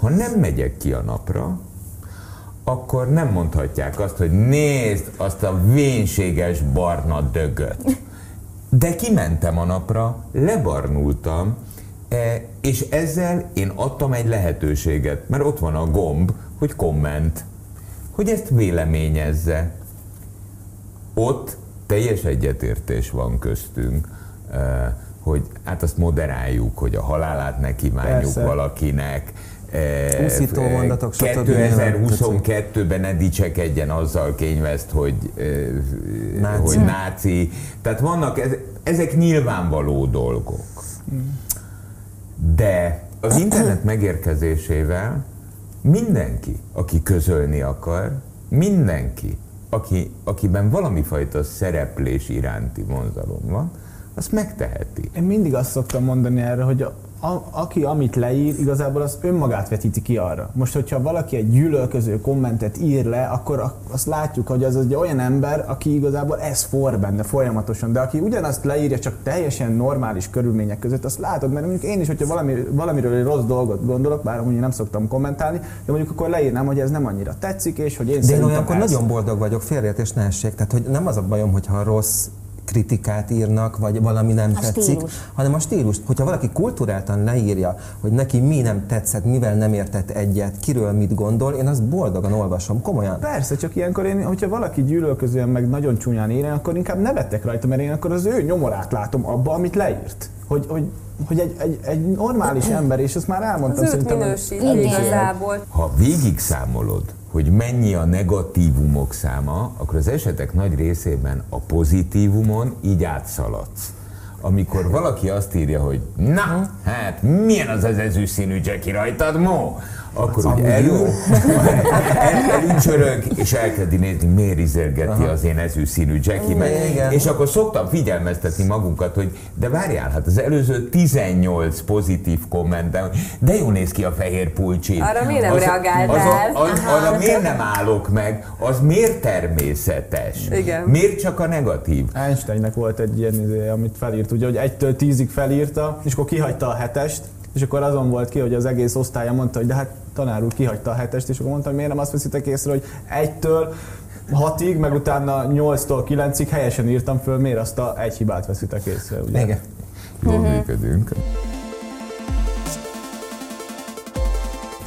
Ha nem megyek ki a napra, akkor nem mondhatják azt, hogy nézd azt a vénséges barna dögöt. De kimentem a napra, lebarnultam, e, és ezzel én adtam egy lehetőséget, mert ott van a gomb, hogy komment, hogy ezt véleményezze. Ott teljes egyetértés van köztünk, e, hogy hát azt moderáljuk, hogy a halálát ne kívánjuk Persze. valakinek, Úszító e, mondatok, stb. 2022-ben ne dicsekedjen azzal kényvezt, hogy, e, Náci. hogy náci. Tehát vannak, ez, ezek nyilvánvaló dolgok. De az internet megérkezésével mindenki, aki közölni akar, mindenki, aki, akiben valami fajta szereplés iránti vonzalom van, azt megteheti. Én mindig azt szoktam mondani erre, hogy a, aki amit leír, igazából az önmagát vetíti ki arra. Most, hogyha valaki egy gyűlölköző kommentet ír le, akkor azt látjuk, hogy az egy olyan ember, aki igazából ez for benne folyamatosan, de aki ugyanazt leírja csak teljesen normális körülmények között, azt látod, mert mondjuk én is, hogyha valami, valamiről egy rossz dolgot gondolok, bár amúgy nem szoktam kommentálni, de mondjuk akkor leírnám, hogy ez nem annyira tetszik, és hogy én De én olyankor ez. nagyon boldog vagyok, félreértés ne essék. Tehát, hogy nem az a bajom, hogyha rossz kritikát írnak, vagy valami nem A tetszik, stílus. hanem a stílus. Hogyha valaki kulturáltan leírja, hogy neki mi nem tetszett, mivel nem értett egyet, kiről mit gondol, én azt boldogan olvasom, komolyan. Persze, csak ilyenkor én, hogyha valaki gyűlölközően meg nagyon csúnyán ír, akkor inkább nevettek rajta, mert én akkor az ő nyomorát látom abba, amit leírt. Hogy, hogy, hogy egy, egy, egy normális ember, és ezt már elmondtam Az szerintem. Igen. igazából. Ha végig számolod, hogy mennyi a negatívumok száma, akkor az esetek nagy részében a pozitívumon így átszaladsz. Amikor valaki azt írja, hogy na, hát milyen az az ezüst színű Jackie rajtad, Mo? Akkor úgy elül, <laughs> el, elücsörög, és elkezdi nézni, miért izergeti az én ezüst színű Jackie. És akkor szoktam figyelmeztetni magunkat, hogy de várjál, hát az előző 18 pozitív kommenten, de jó néz ki a fehér pulcsi. Arra miért nem reagáltál? Az, az, arra miért nem állok meg? Az miért természetes? Igen. Miért csak a negatív? Einsteinnek volt egy ilyen, izé, amit felírt, ugye, hogy egytől tízig felírta, és akkor kihagyta a hetest, és és akkor azon volt ki, hogy az egész osztálya mondta, hogy de hát tanár úr kihagyta a hetest, és akkor mondta, hogy miért nem azt veszitek észre, hogy egytől hatig, meg utána 8-tól 9-ig helyesen írtam föl, miért azt a egy hibát veszitek észre, ugye? Igen. Jól működünk.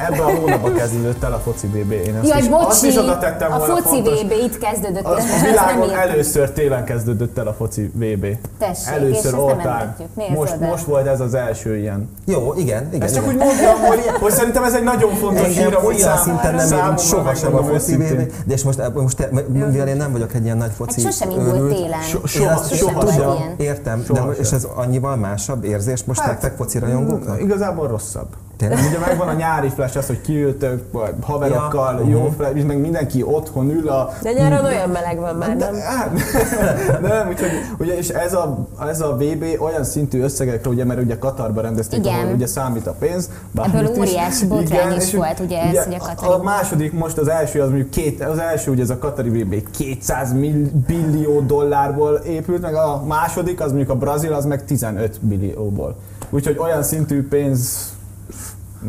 Ebben a hónapban kezdődött el a foci VB. Én ezt Jaj, is, azt is bocsi, oda tettem a volna foci fontos. VB itt kezdődött. A ezt világon először télen kezdődött el a foci VB. Tessék, és először említjük. Nézd Most, oda. most volt ez az első ilyen. Jó, igen, igen. Ezt csak igen. úgy mondjam, hogy, hogy szerintem ez egy nagyon fontos hír, amúgy olyan szinten nem érint sohasem a foci. VB, de és most, most mivel én nem vagyok egy ilyen nagy foci Hát sosem indult őrült, télen. Soha- soha. Értem, de, és ez annyival másabb érzés most Hát, nektek foci rajongóknak? Igazából rosszabb. Tényleg? Ugye megvan a nyári flash, az, hogy kiültök, haverokkal, Ja, jó mhm. flash, és meg mindenki otthon ül a... De nyáron olyan meleg van már, De, nem? hát, <laughs> nem, úgyhogy, ugye, és ez a, ez a VB olyan szintű összegekre, ugye, mert ugye Katarba rendezték, Igen. ahol ugye számít a pénz. Ebből óriási botrány is volt, ugye ez, hogy a katari- A második, most az első, az mondjuk két, az első, ugye ez a Katari VB 200 mill, billió dollárból épült, meg a második, az mondjuk a Brazil, az meg 15 billióból. Úgyhogy olyan szintű pénz,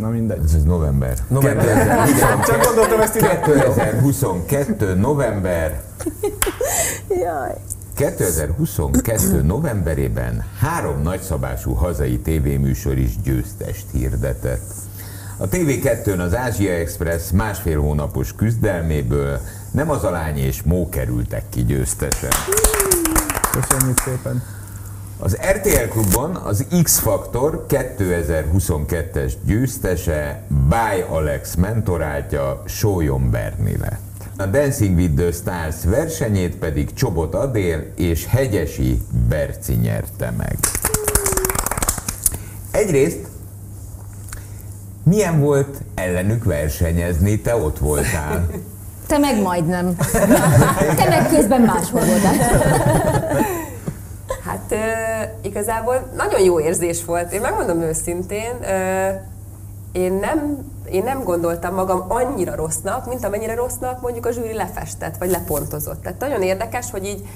na mindegy. Ez az november. November. 2022, Csak gondoltam ezt ide. 2022 november. Jaj. 2022 novemberében három nagyszabású hazai tévéműsor is győztest hirdetett. A TV2-n az Ázsia Express másfél hónapos küzdelméből nem az alány és Mó kerültek ki győztesen. Köszönjük szépen. Az RTL Klubon az X-Faktor 2022-es győztese By Alex mentoráltja Sólyom Berni lett. A Dancing with the Stars versenyét pedig Csobot Adél és Hegyesi Berci nyerte meg. Egyrészt milyen volt ellenük versenyezni, te ott voltál. Te meg majdnem. Te meg közben máshol voltál. <laughs> Hát igazából nagyon jó érzés volt. Én megmondom őszintén, én nem, én nem gondoltam magam annyira rossznak, mint amennyire rossznak mondjuk a zsűri lefestett, vagy lepontozott. Tehát nagyon érdekes, hogy így,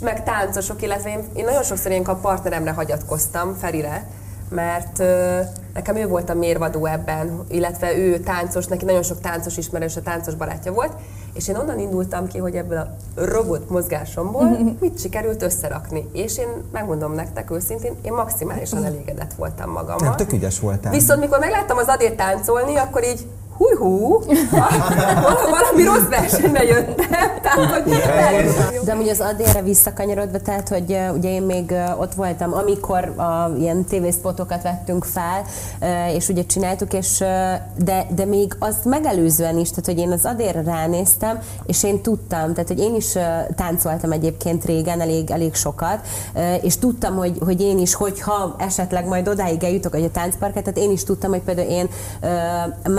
meg táncosok, illetve én, én nagyon sokszor ilyenkor a partneremre hagyatkoztam, Ferire, mert ö, nekem ő volt a mérvadó ebben, illetve ő táncos, neki nagyon sok táncos ismerős, a táncos barátja volt, és én onnan indultam ki, hogy ebből a robot mozgásomból <laughs> mit sikerült összerakni. És én megmondom nektek őszintén, én maximálisan elégedett voltam magammal. Nem, tök ügyes voltál. Viszont mikor megláttam az Adét táncolni, akkor így hú valami rossz versenybe jöttem. Tehát, hogy De amúgy az adélre visszakanyarodva, tehát, hogy ugye én még ott voltam, amikor a ilyen tévészpotokat vettünk fel, és ugye csináltuk, és, de, de még azt megelőzően is, tehát, hogy én az adélre ránéztem, és én tudtam, tehát, hogy én is táncoltam egyébként régen, elég, elég sokat, és tudtam, hogy, hogy én is, hogyha esetleg majd odáig eljutok, hogy a táncparket, tehát én is tudtam, hogy például én uh,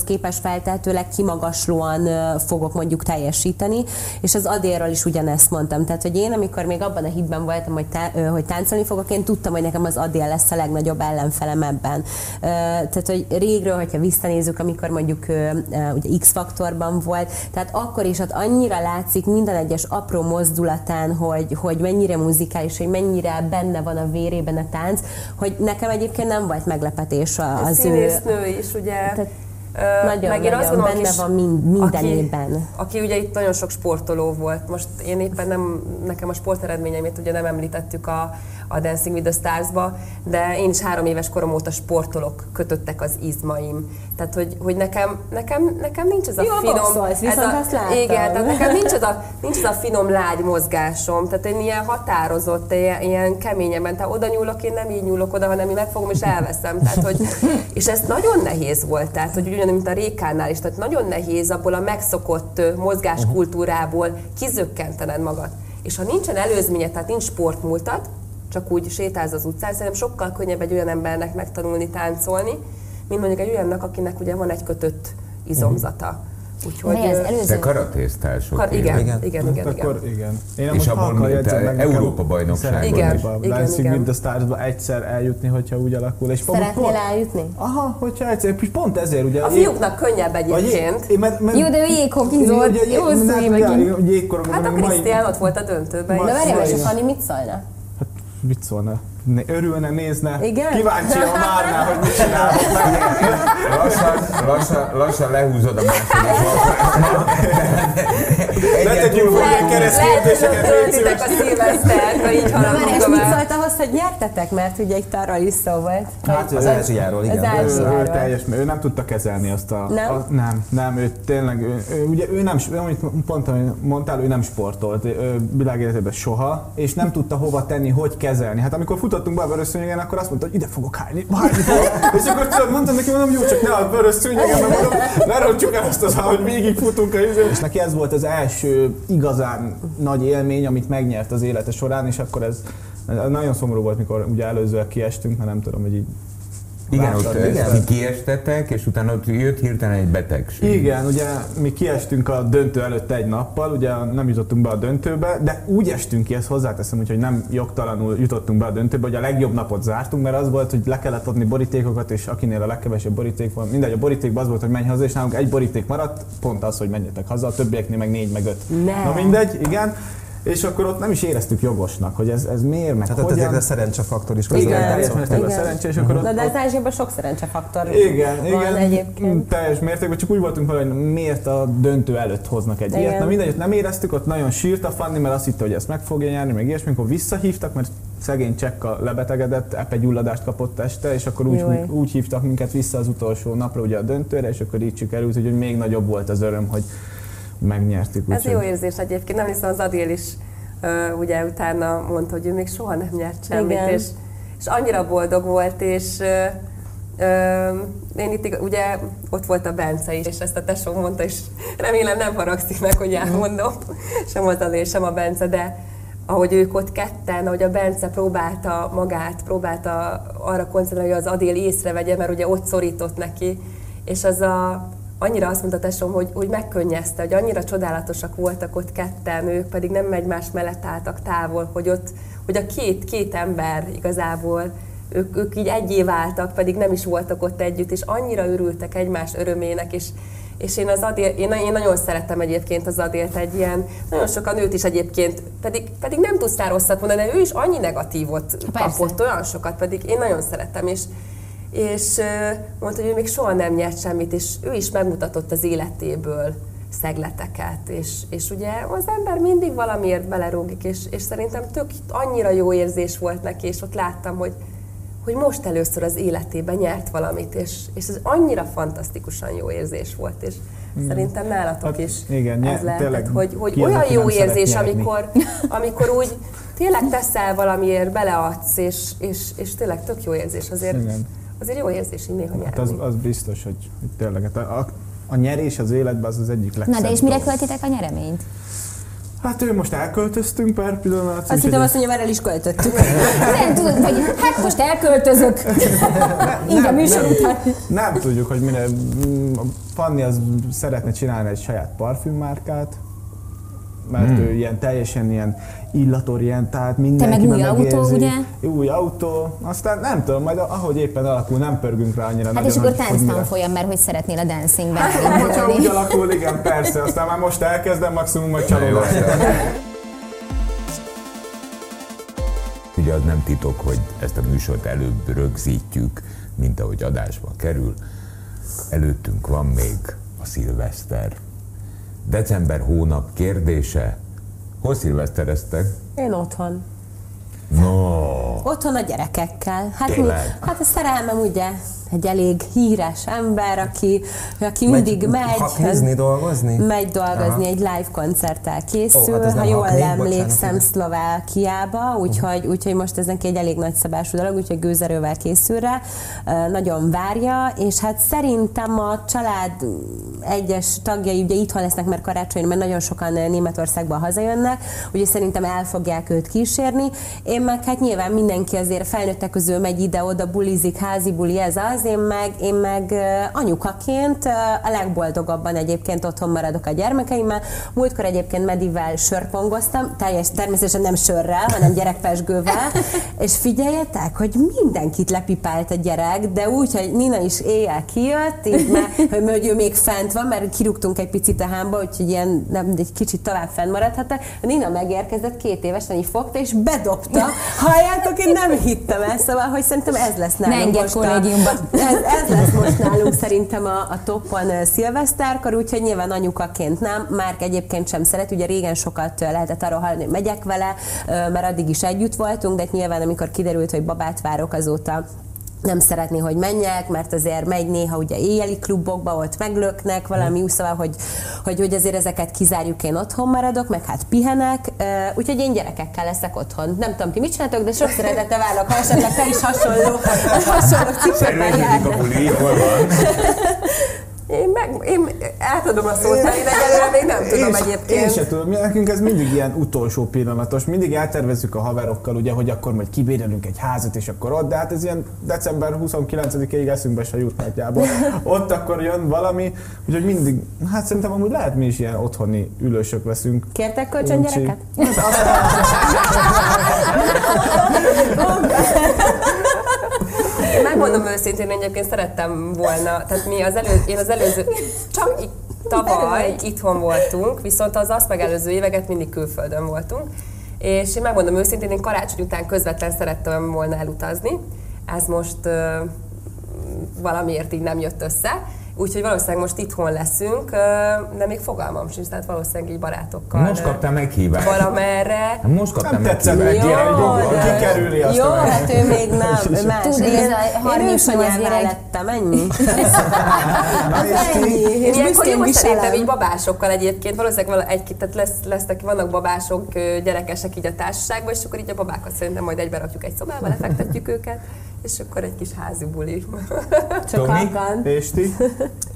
másokhoz képest feltehetőleg kimagaslóan fogok mondjuk teljesíteni, és az adérral is ugyanezt mondtam. Tehát, hogy én, amikor még abban a hitben voltam, hogy, tá- hogy táncolni fogok, én tudtam, hogy nekem az adél lesz a legnagyobb ellenfelem ebben. Tehát, hogy régről, hogyha visszanézzük, amikor mondjuk ugye X-faktorban volt, tehát akkor is ott annyira látszik minden egyes apró mozdulatán, hogy, hogy mennyire muzikális, hogy mennyire benne van a vérében a tánc, hogy nekem egyébként nem volt meglepetés az ő... színésznő is, ugye. Tehát nagyon, meg én azt nagyon gondolom, benne aki- van mind, mindenében. Aki, aki ugye itt nagyon sok sportoló volt. Most én éppen nem, nekem a sporteredményeimet ugye nem említettük a, a Dancing with the Stars-ba, de én is három éves korom óta sportolok, kötöttek az izmaim. Tehát, hogy, hogy nekem, nekem, nekem nincs ez a Jól finom... boxolsz, ez a, azt láttam. Igen, tehát nekem nincs ez, a, nincs ez a finom lágy mozgásom. Tehát én ilyen határozott, ilyen, ilyen keményebben. Tehát oda nyúlok, én nem így nyúlok oda, hanem én megfogom és elveszem. Tehát, hogy, és ez nagyon nehéz volt. Tehát, hogy ugyanúgy, mint a Rékánál is. Tehát nagyon nehéz abból a megszokott mozgáskultúrából kizökkentened magad. És ha nincsen előzménye, tehát nincs sportmúltad, csak úgy sétálsz az utcán, szerintem sokkal könnyebb egy olyan embernek megtanulni táncolni, mint mondjuk egy olyannak, akinek ugye van egy kötött izomzata. Úgyhogy, De ez előző. Te karatézták sok Kar, igen, Igen. igen, igen, igen, Hát igen. akkor igen. Én És abból jegyzem te meg nekem Európa-bajnokságon szeretnék is. a Igen, Dancing igen. with the Stars-ba egyszer eljutni, hogyha úgy alakul. És pont- Szeretnél pont- eljutni? Aha, hogyha egyszer, és pont ezért ugye. A fiúknak könnyebb egyébként. Én, mert, mert, Jó, de ő jéghokizott. Jó, ugye, megint. Jégkorongban Hát a Krisztián ott volt a döntőben. De várjál, és a Igen. Fanni mit szólna? Mit szólna? Né- örülne, nézne. Igen? Kíváncsi a várná, hogy mit csinálok. Lassan, lassan, lassan lehúzod a második Ne tegyünk fel ilyen keresztkérdéseket, légy töltitek a szilvesztert, ha így haladunk és mit szólt ahhoz, hogy nyertetek? Mert ugye itt arról is szó volt. Hát Az Ázsiáról, igen. Az Ő, Ázsiáról. ő teljes, ő nem tudta kezelni azt a... Nem? A, nem, nem, ő tényleg, ő, ő, ugye ő nem, amit pont amit mondtál, ő nem sportolt ő világéletében soha, és nem tudta hova tenni, hogy kezelni. Hát amikor futottunk be a vörösszőnyegen, akkor azt mondta, hogy ide fogok hányni, hányni és akkor tudod, mondtam neki, mondom, jó, csak ne a vörösszőnyegen, mert mondom, ne rontsuk el azt az, hogy végig futunk a izé. És neki ez volt az első igazán nagy élmény, amit megnyert az élete során, és akkor ez nagyon szomorú volt, mikor ugye előzőek kiestünk, mert nem tudom, hogy így Igen, ott igen. ti kiestetek, és utána ott jött hirtelen egy betegség. Igen, ugye mi kiestünk a döntő előtt egy nappal, ugye nem jutottunk be a döntőbe, de úgy estünk ki, ezt hozzáteszem, úgyhogy nem jogtalanul jutottunk be a döntőbe, hogy a legjobb napot zártunk, mert az volt, hogy le kellett adni borítékokat, és akinél a legkevesebb boríték van, mindegy, a borítékban az volt, hogy menj haza, és nálunk egy boríték maradt, pont az, hogy menjetek haza, a többieknél meg négy, meg öt. Ne. Na mindegy, igen. És akkor ott nem is éreztük jogosnak, hogy ez, ez miért, meg Tehát hogyan. azért a szerencsefaktor is igen, közben teljes játszott. mértékben Igen. szerencsé, és akkor ott, Na de az Ázsiában sok szerencsefaktor igen, van igen, egyébként. teljes mértékben, csak úgy voltunk vele, hogy miért a döntő előtt hoznak egy Igen. ilyet. Na mindegy, ott nem éreztük, ott nagyon sírt a Fanni, mert azt hitte, hogy ezt meg fogja nyerni, meg ilyesmi, amikor visszahívtak, mert szegény csekka lebetegedett, epegyulladást kapott este, és akkor úgy, Jaj. úgy hívtak minket vissza az utolsó napra ugye a döntőre, és akkor így sikerült, hogy még nagyobb volt az öröm, hogy megnyertük. Ez úgyhogy- jó érzés egyébként, nem hiszem az Adél is uh, ugye utána mondta, hogy ő még soha nem nyert semmit, Igen. és, és annyira boldog volt, és uh, uh, én itt ugye ott volt a Bence is, és ezt a tesó mondta, és remélem nem haragszik meg, hogy elmondom, <laughs> sem az Adél, sem a Bence, de ahogy ők ott ketten, ahogy a Bence próbálta magát, próbálta arra koncentrálni, hogy az Adél észrevegye, mert ugye ott szorított neki, és az a, annyira azt mondta tesom, hogy, hogy megkönnyezte, hogy annyira csodálatosak voltak ott ketten, ők pedig nem egymás mellett álltak távol, hogy ott, hogy a két, két ember igazából, ők, ők így egyé váltak, pedig nem is voltak ott együtt, és annyira örültek egymás örömének, és, és én, az Adél, én, én nagyon szeretem egyébként az Adélt egy ilyen, nagyon sokan őt is egyébként, pedig, pedig nem tudsz rá rosszat mondani, de ő is annyi negatívot Persze. kapott, olyan sokat, pedig én nagyon szeretem, és, és mondta, hogy ő még soha nem nyert semmit, és ő is megmutatott az életéből szegleteket, és, és ugye az ember mindig valamiért belerúgik, és, és szerintem tök annyira jó érzés volt neki, és ott láttam, hogy, hogy most először az életében nyert valamit, és, és ez annyira fantasztikusan jó érzés volt, és szerintem nálatok Hát is igen, ez nye- lehetett, tényleg hogy, hogy az, olyan jó érzés, amikor, <laughs> amikor úgy tényleg teszel valamiért, beleadsz, és, és, és tényleg tök jó érzés. Azért, Igen. Azért jó érzés így néha Hát nyerni. az, az biztos, hogy, hogy tényleg hát a, a, a nyerés az életben az az egyik legszebb Na de és mire költitek a nyereményt? Hát ő most elköltöztünk per pillanat. Azt hittem azt mondja, már el is költöttük. Nem tudod, hogy hát most elköltözök. Így a műsor után. Nem tudjuk, hogy mire. a Fanni az szeretne csinálni egy saját parfümmárkát, mert Hmm. ő ilyen teljesen ilyen illatorientált, mindenki meg új megérzi. autó, ugye? Új autó, aztán nem tudom, majd ahogy éppen alakul, nem pörgünk rá annyira Hát nagyon, és akkor tánctanfolyam, mert hogy szeretnél a dancingben Hát, hogyha úgy alakul, igen, persze, aztán már most elkezdem, maximum majd csalódás. Ugye az nem titok, hogy ezt a műsort előbb rögzítjük, mint ahogy adásba kerül. Előttünk van még a szilveszter. December hónap kérdése. Hol szilvesztereztek? Én otthon. No, Otthon a gyerekekkel. Hát, mi, hát a szerelmem ugye egy elég híres ember, aki, aki mindig megy. Haknizni, dolgozni? Megy dolgozni, Aha. egy live koncerttel készül, Ó, hát ha jól hakni, emlékszem, bocsánat. Szlovákiába, úgyhogy, úgyhogy most ez neki egy elég nagy szabású dolog, úgyhogy gőzerővel készül rá, nagyon várja, és hát szerintem a család egyes tagjai ugye itthon lesznek, mert karácsony, mert nagyon sokan Németországban hazajönnek, úgyhogy szerintem el fogják őt kísérni. Én meg hát nyilván mindenki azért felnőttek közül megy ide-oda, bulizik, házi buli, ez az, az, én meg, én meg anyukaként a legboldogabban egyébként otthon maradok a gyermekeimmel. Múltkor egyébként Medivel sörpongoztam, teljes, természetesen nem sörrel, hanem gyerekpesgővel, <laughs> és figyeljetek, hogy mindenkit lepipált a gyerek, de úgy, hogy Nina is éjjel kijött, így mert, hogy ő még fent van, mert kirúgtunk egy picit a hámba, úgyhogy ilyen nem, egy kicsit tovább fennmaradhatta. Nina megérkezett két évesen, így fogta, és bedobta. Halljátok, én nem hittem ezt, szóval, hogy szerintem ez lesz nálunk most a. ez, ez lesz most nálunk szerintem a, a toppon szilvesztárkor, úgyhogy nyilván anyukaként nem. Márk egyébként sem szeret, ugye régen sokat lehetett arról hallani, hogy megyek vele, mert addig is együtt voltunk, de nyilván amikor kiderült, hogy babát várok azóta nem szeretné, hogy menjek, mert azért megy néha ugye éjjeli klubokba, ott meglöknek valami, szóval, hogy, hogy, hogy azért ezeket kizárjuk, én otthon maradok, meg hát pihenek, úgyhogy én gyerekekkel leszek otthon. Nem tudom, ti mit csináltok, de sok szeretete válok, ha esetleg te is hasonló, <laughs> hasonló cipőben Szervezzük a járnál. buli, hol van? <laughs> Én, meg, én átadom a szót, mert én egyelőre még nem tudom én, egyébként. Én sem tudom, mi- nekünk ez mindig ilyen utolsó pillanatos. Mindig eltervezzük a haverokkal, ugye, hogy akkor majd kibérelünk egy házat, és akkor ott, de hát ez ilyen december 29-ig eszünkbe se jut nagyjából. <laughs> Ott akkor jön valami, úgyhogy mindig, hát szerintem amúgy lehet mi is ilyen otthoni ülősök leszünk. Kértek kölcsön gyereket? <laughs> <laughs> Megmondom őszintén, én egyébként szerettem volna, tehát mi az elő, én az előző, csak tavaly itthon voltunk, viszont az azt megelőző éveket mindig külföldön voltunk, és én megmondom őszintén, én karácsony után közvetlen szerettem volna elutazni, ez most ö, valamiért így nem jött össze, úgyhogy valószínűleg most itthon leszünk, de még fogalmam sincs, tehát valószínűleg így barátokkal. Most kaptam meghívást. Valamerre. Most kaptam Nem tetszett meghívást. neki, Gyere, hogy gyere, jó, gyere. kikerüli azt Jó, a hát ő még nem, <laughs> ő más. Tudod, Én- én 38 ősanyává gyerek. lettem, ennyi. <laughs> Ennyi. És ilyenkor jó szerintem így babásokkal egyébként, valószínűleg egy, tehát lesz, lesznek, vannak babások, gyerekesek így a társaságban, és akkor így a babákat szerintem majd egybe rakjuk egy szobába, lefektetjük őket, és akkor egy kis házi buli. Csak Tomi? halkan. És ti?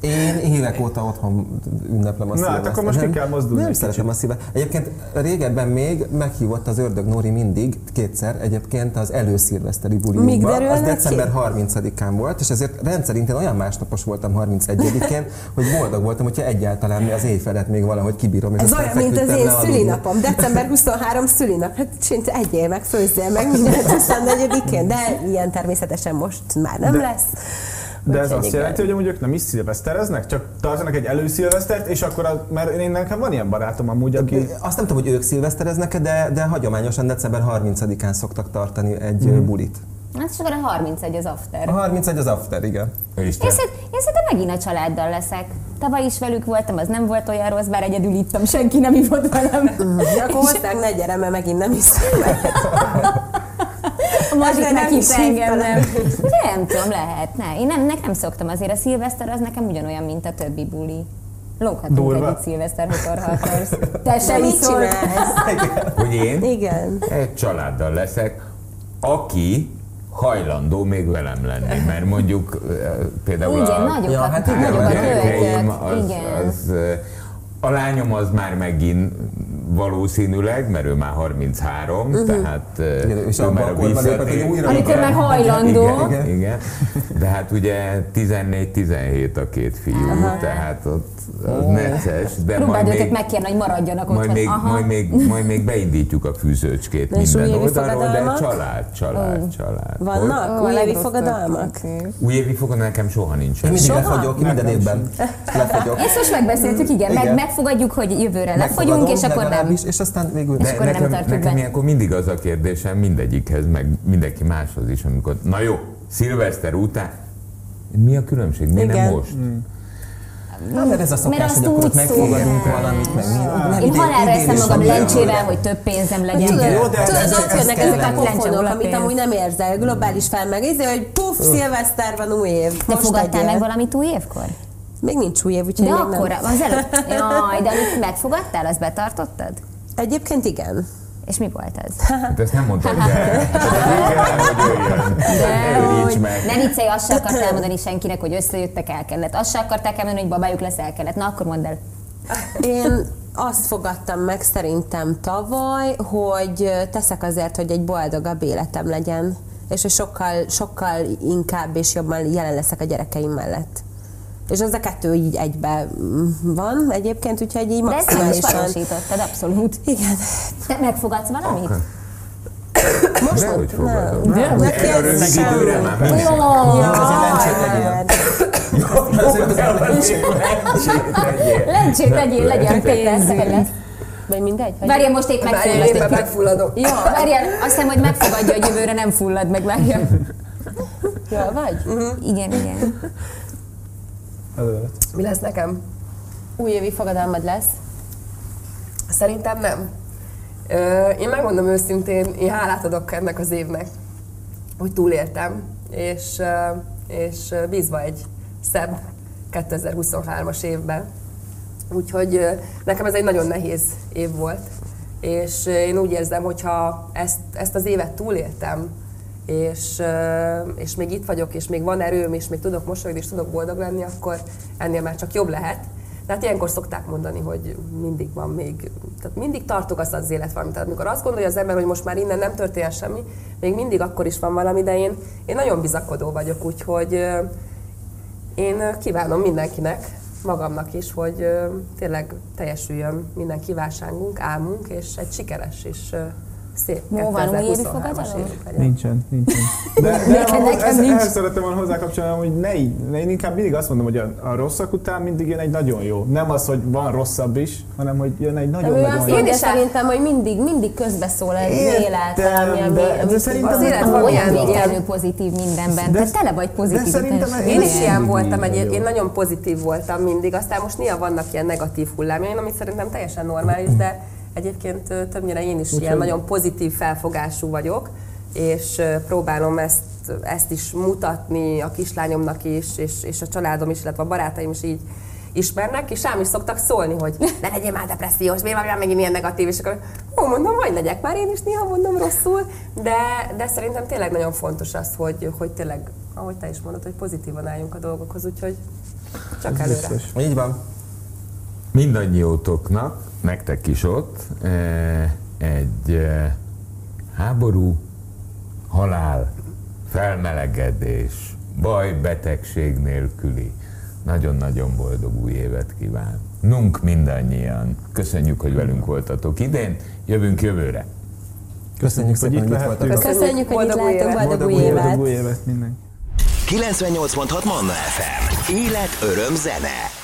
Én évek óta otthon ünneplem a Na, hát akkor most ki kell mozdulni Nem egy szeretem a szíve. Egyébként régebben még meghívott az ördög Nóri mindig, kétszer, egyébként az előszilveszteri buliunkba. Az december ki? 30-án volt, és ezért rendszerint én olyan másnapos voltam 31-én, <laughs> hogy boldog voltam, hogyha egyáltalán mi az éjfelet még valahogy kibírom. és Ez olyan, mint az én szülinapom. December 23 szülinap. Hát csinálj, egyél meg, főzzél meg mindent 24-én, de ilyen természetesen most már nem De- lesz. De ez azt igen. jelenti, hogy amúgy ők nem is szilvesztereznek, csak tartanak egy előszilvesztert, és akkor, a, mert én nekem van ilyen barátom amúgy, aki... Azt nem tudom, hogy ők szilvesztereznek de, de hagyományosan december 30-án szoktak tartani egy Mhm. mm. bulit. Hát és akkor a 31 az after. A 31 az after, igen. Én, Isten. szerint, én szerintem megint a családdal leszek. Tavaly is velük voltam, az nem volt olyan rossz, bár egyedül ittam, senki nem ivott velem. Ja, akkor hozzánk ne gyere, mert megint nem meg. <laughs> A mazsik Ezzel nem meghitt is engem, nem. <laughs> Nem tudom, lehet. Ne. Én nem, nekem szoktam azért a szilveszter, az nekem ugyanolyan, mint a többi buli. Lóghatunk Durva. együtt szilveszter, mikor akarsz. Te se De mit iszol. Hogy én Igen. egy családdal leszek, aki hajlandó még velem lenni, mert mondjuk például Igen, a, nagyokat, Ja, hát a igen, nagyokat gyerekeim, az, Igen. az, eh, a lányom az már megint valószínűleg, mert ő már 33, uh-huh. tehát eh, Igen, és ő már a visszatér- újra- Amikor már hajlandó. Igen, igen, igen. De hát ugye 14-17 a két fiú, tehát ott az necces, de Próbáld majd őket még, megkérni, hogy maradjanak majd otthon. még, Aha. majd, még, majd még beindítjuk a fűzőcskét És minden oldalról, de család, család, család. Vannak a újévi fogadalmak? Újévi fogadalmak nekem soha nincsen. Én mindig Soha? lefagyok, minden évben. Lefagyok. Ezt most megbeszéltük, igen, Meg, megfogadjuk, hogy jövőre Megfogadom és akkor nem. legalábbis, És aztán végül... És akkor nem nekem, tartjuk nekem ilyenkor mindig az a kérdésem mindegyikhez, meg mindenki máshoz is, amikor, na jó, szilveszter után, mi a különbség? Miért nem Igen. most? Nem, mert ez a szokás, hogy akkor ott megfogadunk valamit, meg mi. Nem, Én halálra eszem is magam lencsével, hogy több pénzem legyen. Tudod, tudod, ott jönnek ezek a pofonok, amit amúgy nem érzel. Globális felmegéző, hogy puff, szilveszter van új év. De Most fogadtál meg valamit új évkor? Még nincs új év, úgyhogy De még akkor, nem. az előtt. Jaj, de amit megfogadtál, azt betartottad? Egyébként igen. És mi volt ez? Hát ezt nem mondtad, <laughs> de igen, hogy jöjjön. Őríts meg. Ne viccelj, azt se akartál mondani senkinek, hogy összejöttek, el kellett. Azt se akarták elmondani, hogy babájuk lesz, el kellett. Na, akkor mondd el. Én azt fogadtam meg szerintem tavaly, hogy teszek azért, hogy egy boldogabb életem legyen. és hogy sokkal, sokkal inkább és jobban jelen leszek a gyerekeim mellett. És az a kettő így egybe van egyébként, úgyhogy így De ezt is maximálisan... abszolút. Igen. Te megfogadsz valamit? Most De hogy fogadom? Ez időre már? Lencsét legyél, legyen pénz. Vagy mindegy? Vagy Várjál, most épp Várjál, én megfullad. már megfulladok. Jó, várjál, azt hiszem, hogy megfogadja, hogy jövőre nem fullad meg, várjál. Jól vagy? Igen, igen. Előre. Mi lesz nekem? Újévi fogadalmad lesz. Szerintem nem. Ö, én megmondom őszintén, én hálát adok ennek az évnek, hogy túléltem, és, és bízva egy szebb 2023-as évben. Úgyhogy nekem ez egy nagyon nehéz év volt, és én úgy érzem, hogy ha ezt, ezt az évet túléltem, és, és még itt vagyok, és még van erőm, és még tudok mosolyogni, és tudok boldog lenni, akkor ennél már csak jobb lehet. De hát ilyenkor szokták mondani, hogy mindig van még, tehát mindig tartogasz az élet valami. Tehát amikor azt gondolja az ember, hogy most már innen nem történjen semmi, még mindig akkor is van valami, de én, én nagyon bizakodó vagyok, úgyhogy én kívánom mindenkinek, magamnak is, hogy tényleg teljesüljön minden kívánságunk, álmunk, és egy sikeres ö, szép Jó, van újévi 2023-as fogadalom? Nincsen, nincsen. De, de Nekem- nekem ez, nincs. ehhez szerettem volna hozzákapcsolni, hogy ne így, ne, én inkább mindig azt mondom, hogy a, a rosszak után mindig jön egy nagyon jó. Nem az, hogy van rosszabb is, hanem hogy jön egy De ő nagyon-nagyon azt jó. mondja is szerintem, hogy mindig, mindig közbeszól egy élet, valami, ami, de, ami de szerintem Az élet Olyan ilyen pozitív mindenben. De- Te tele vagy pozitív. szerintem Én is ilyen voltam, egy, én nagyon pozitív voltam mindig, aztán most néha vannak ilyen negatív hullámjaim, ami szerintem teljesen normális, de egyébként többnyire én is ilyen nagyon pozitív felfogású vagyok, és próbálom ezt, ezt is mutatni a kislányomnak is, és, és a családom is, illetve a barátaim is így ismernek, és rám is szoktak szólni, hogy ne legyél már depressziós, miért vagy már megint ilyen negatív, és akkor ó, mondom, hogy legyek már én is néha mondom rosszul, de, de szerintem tényleg nagyon fontos az, hogy, hogy tényleg, ahogy te is mondod, hogy pozitívan álljunk a dolgokhoz, úgyhogy csak előre. Biztos. Így van. Mindannyiótoknak, nektek is ott, eh, egy eh, háború, halál, felmelegedés, baj, betegség nélküli, nagyon-nagyon boldog új évet kíván. Nunk mindannyian. Köszönjük, hogy velünk voltatok idén, jövünk jövőre. Köszönjük hogy szépen, itt hogy itt voltatok. Köszönjük, hogy itt Boldog új évet. boldog új Boldog évet! új évet mindenki. 98.6 Manna FM. Élet, öröm, zene.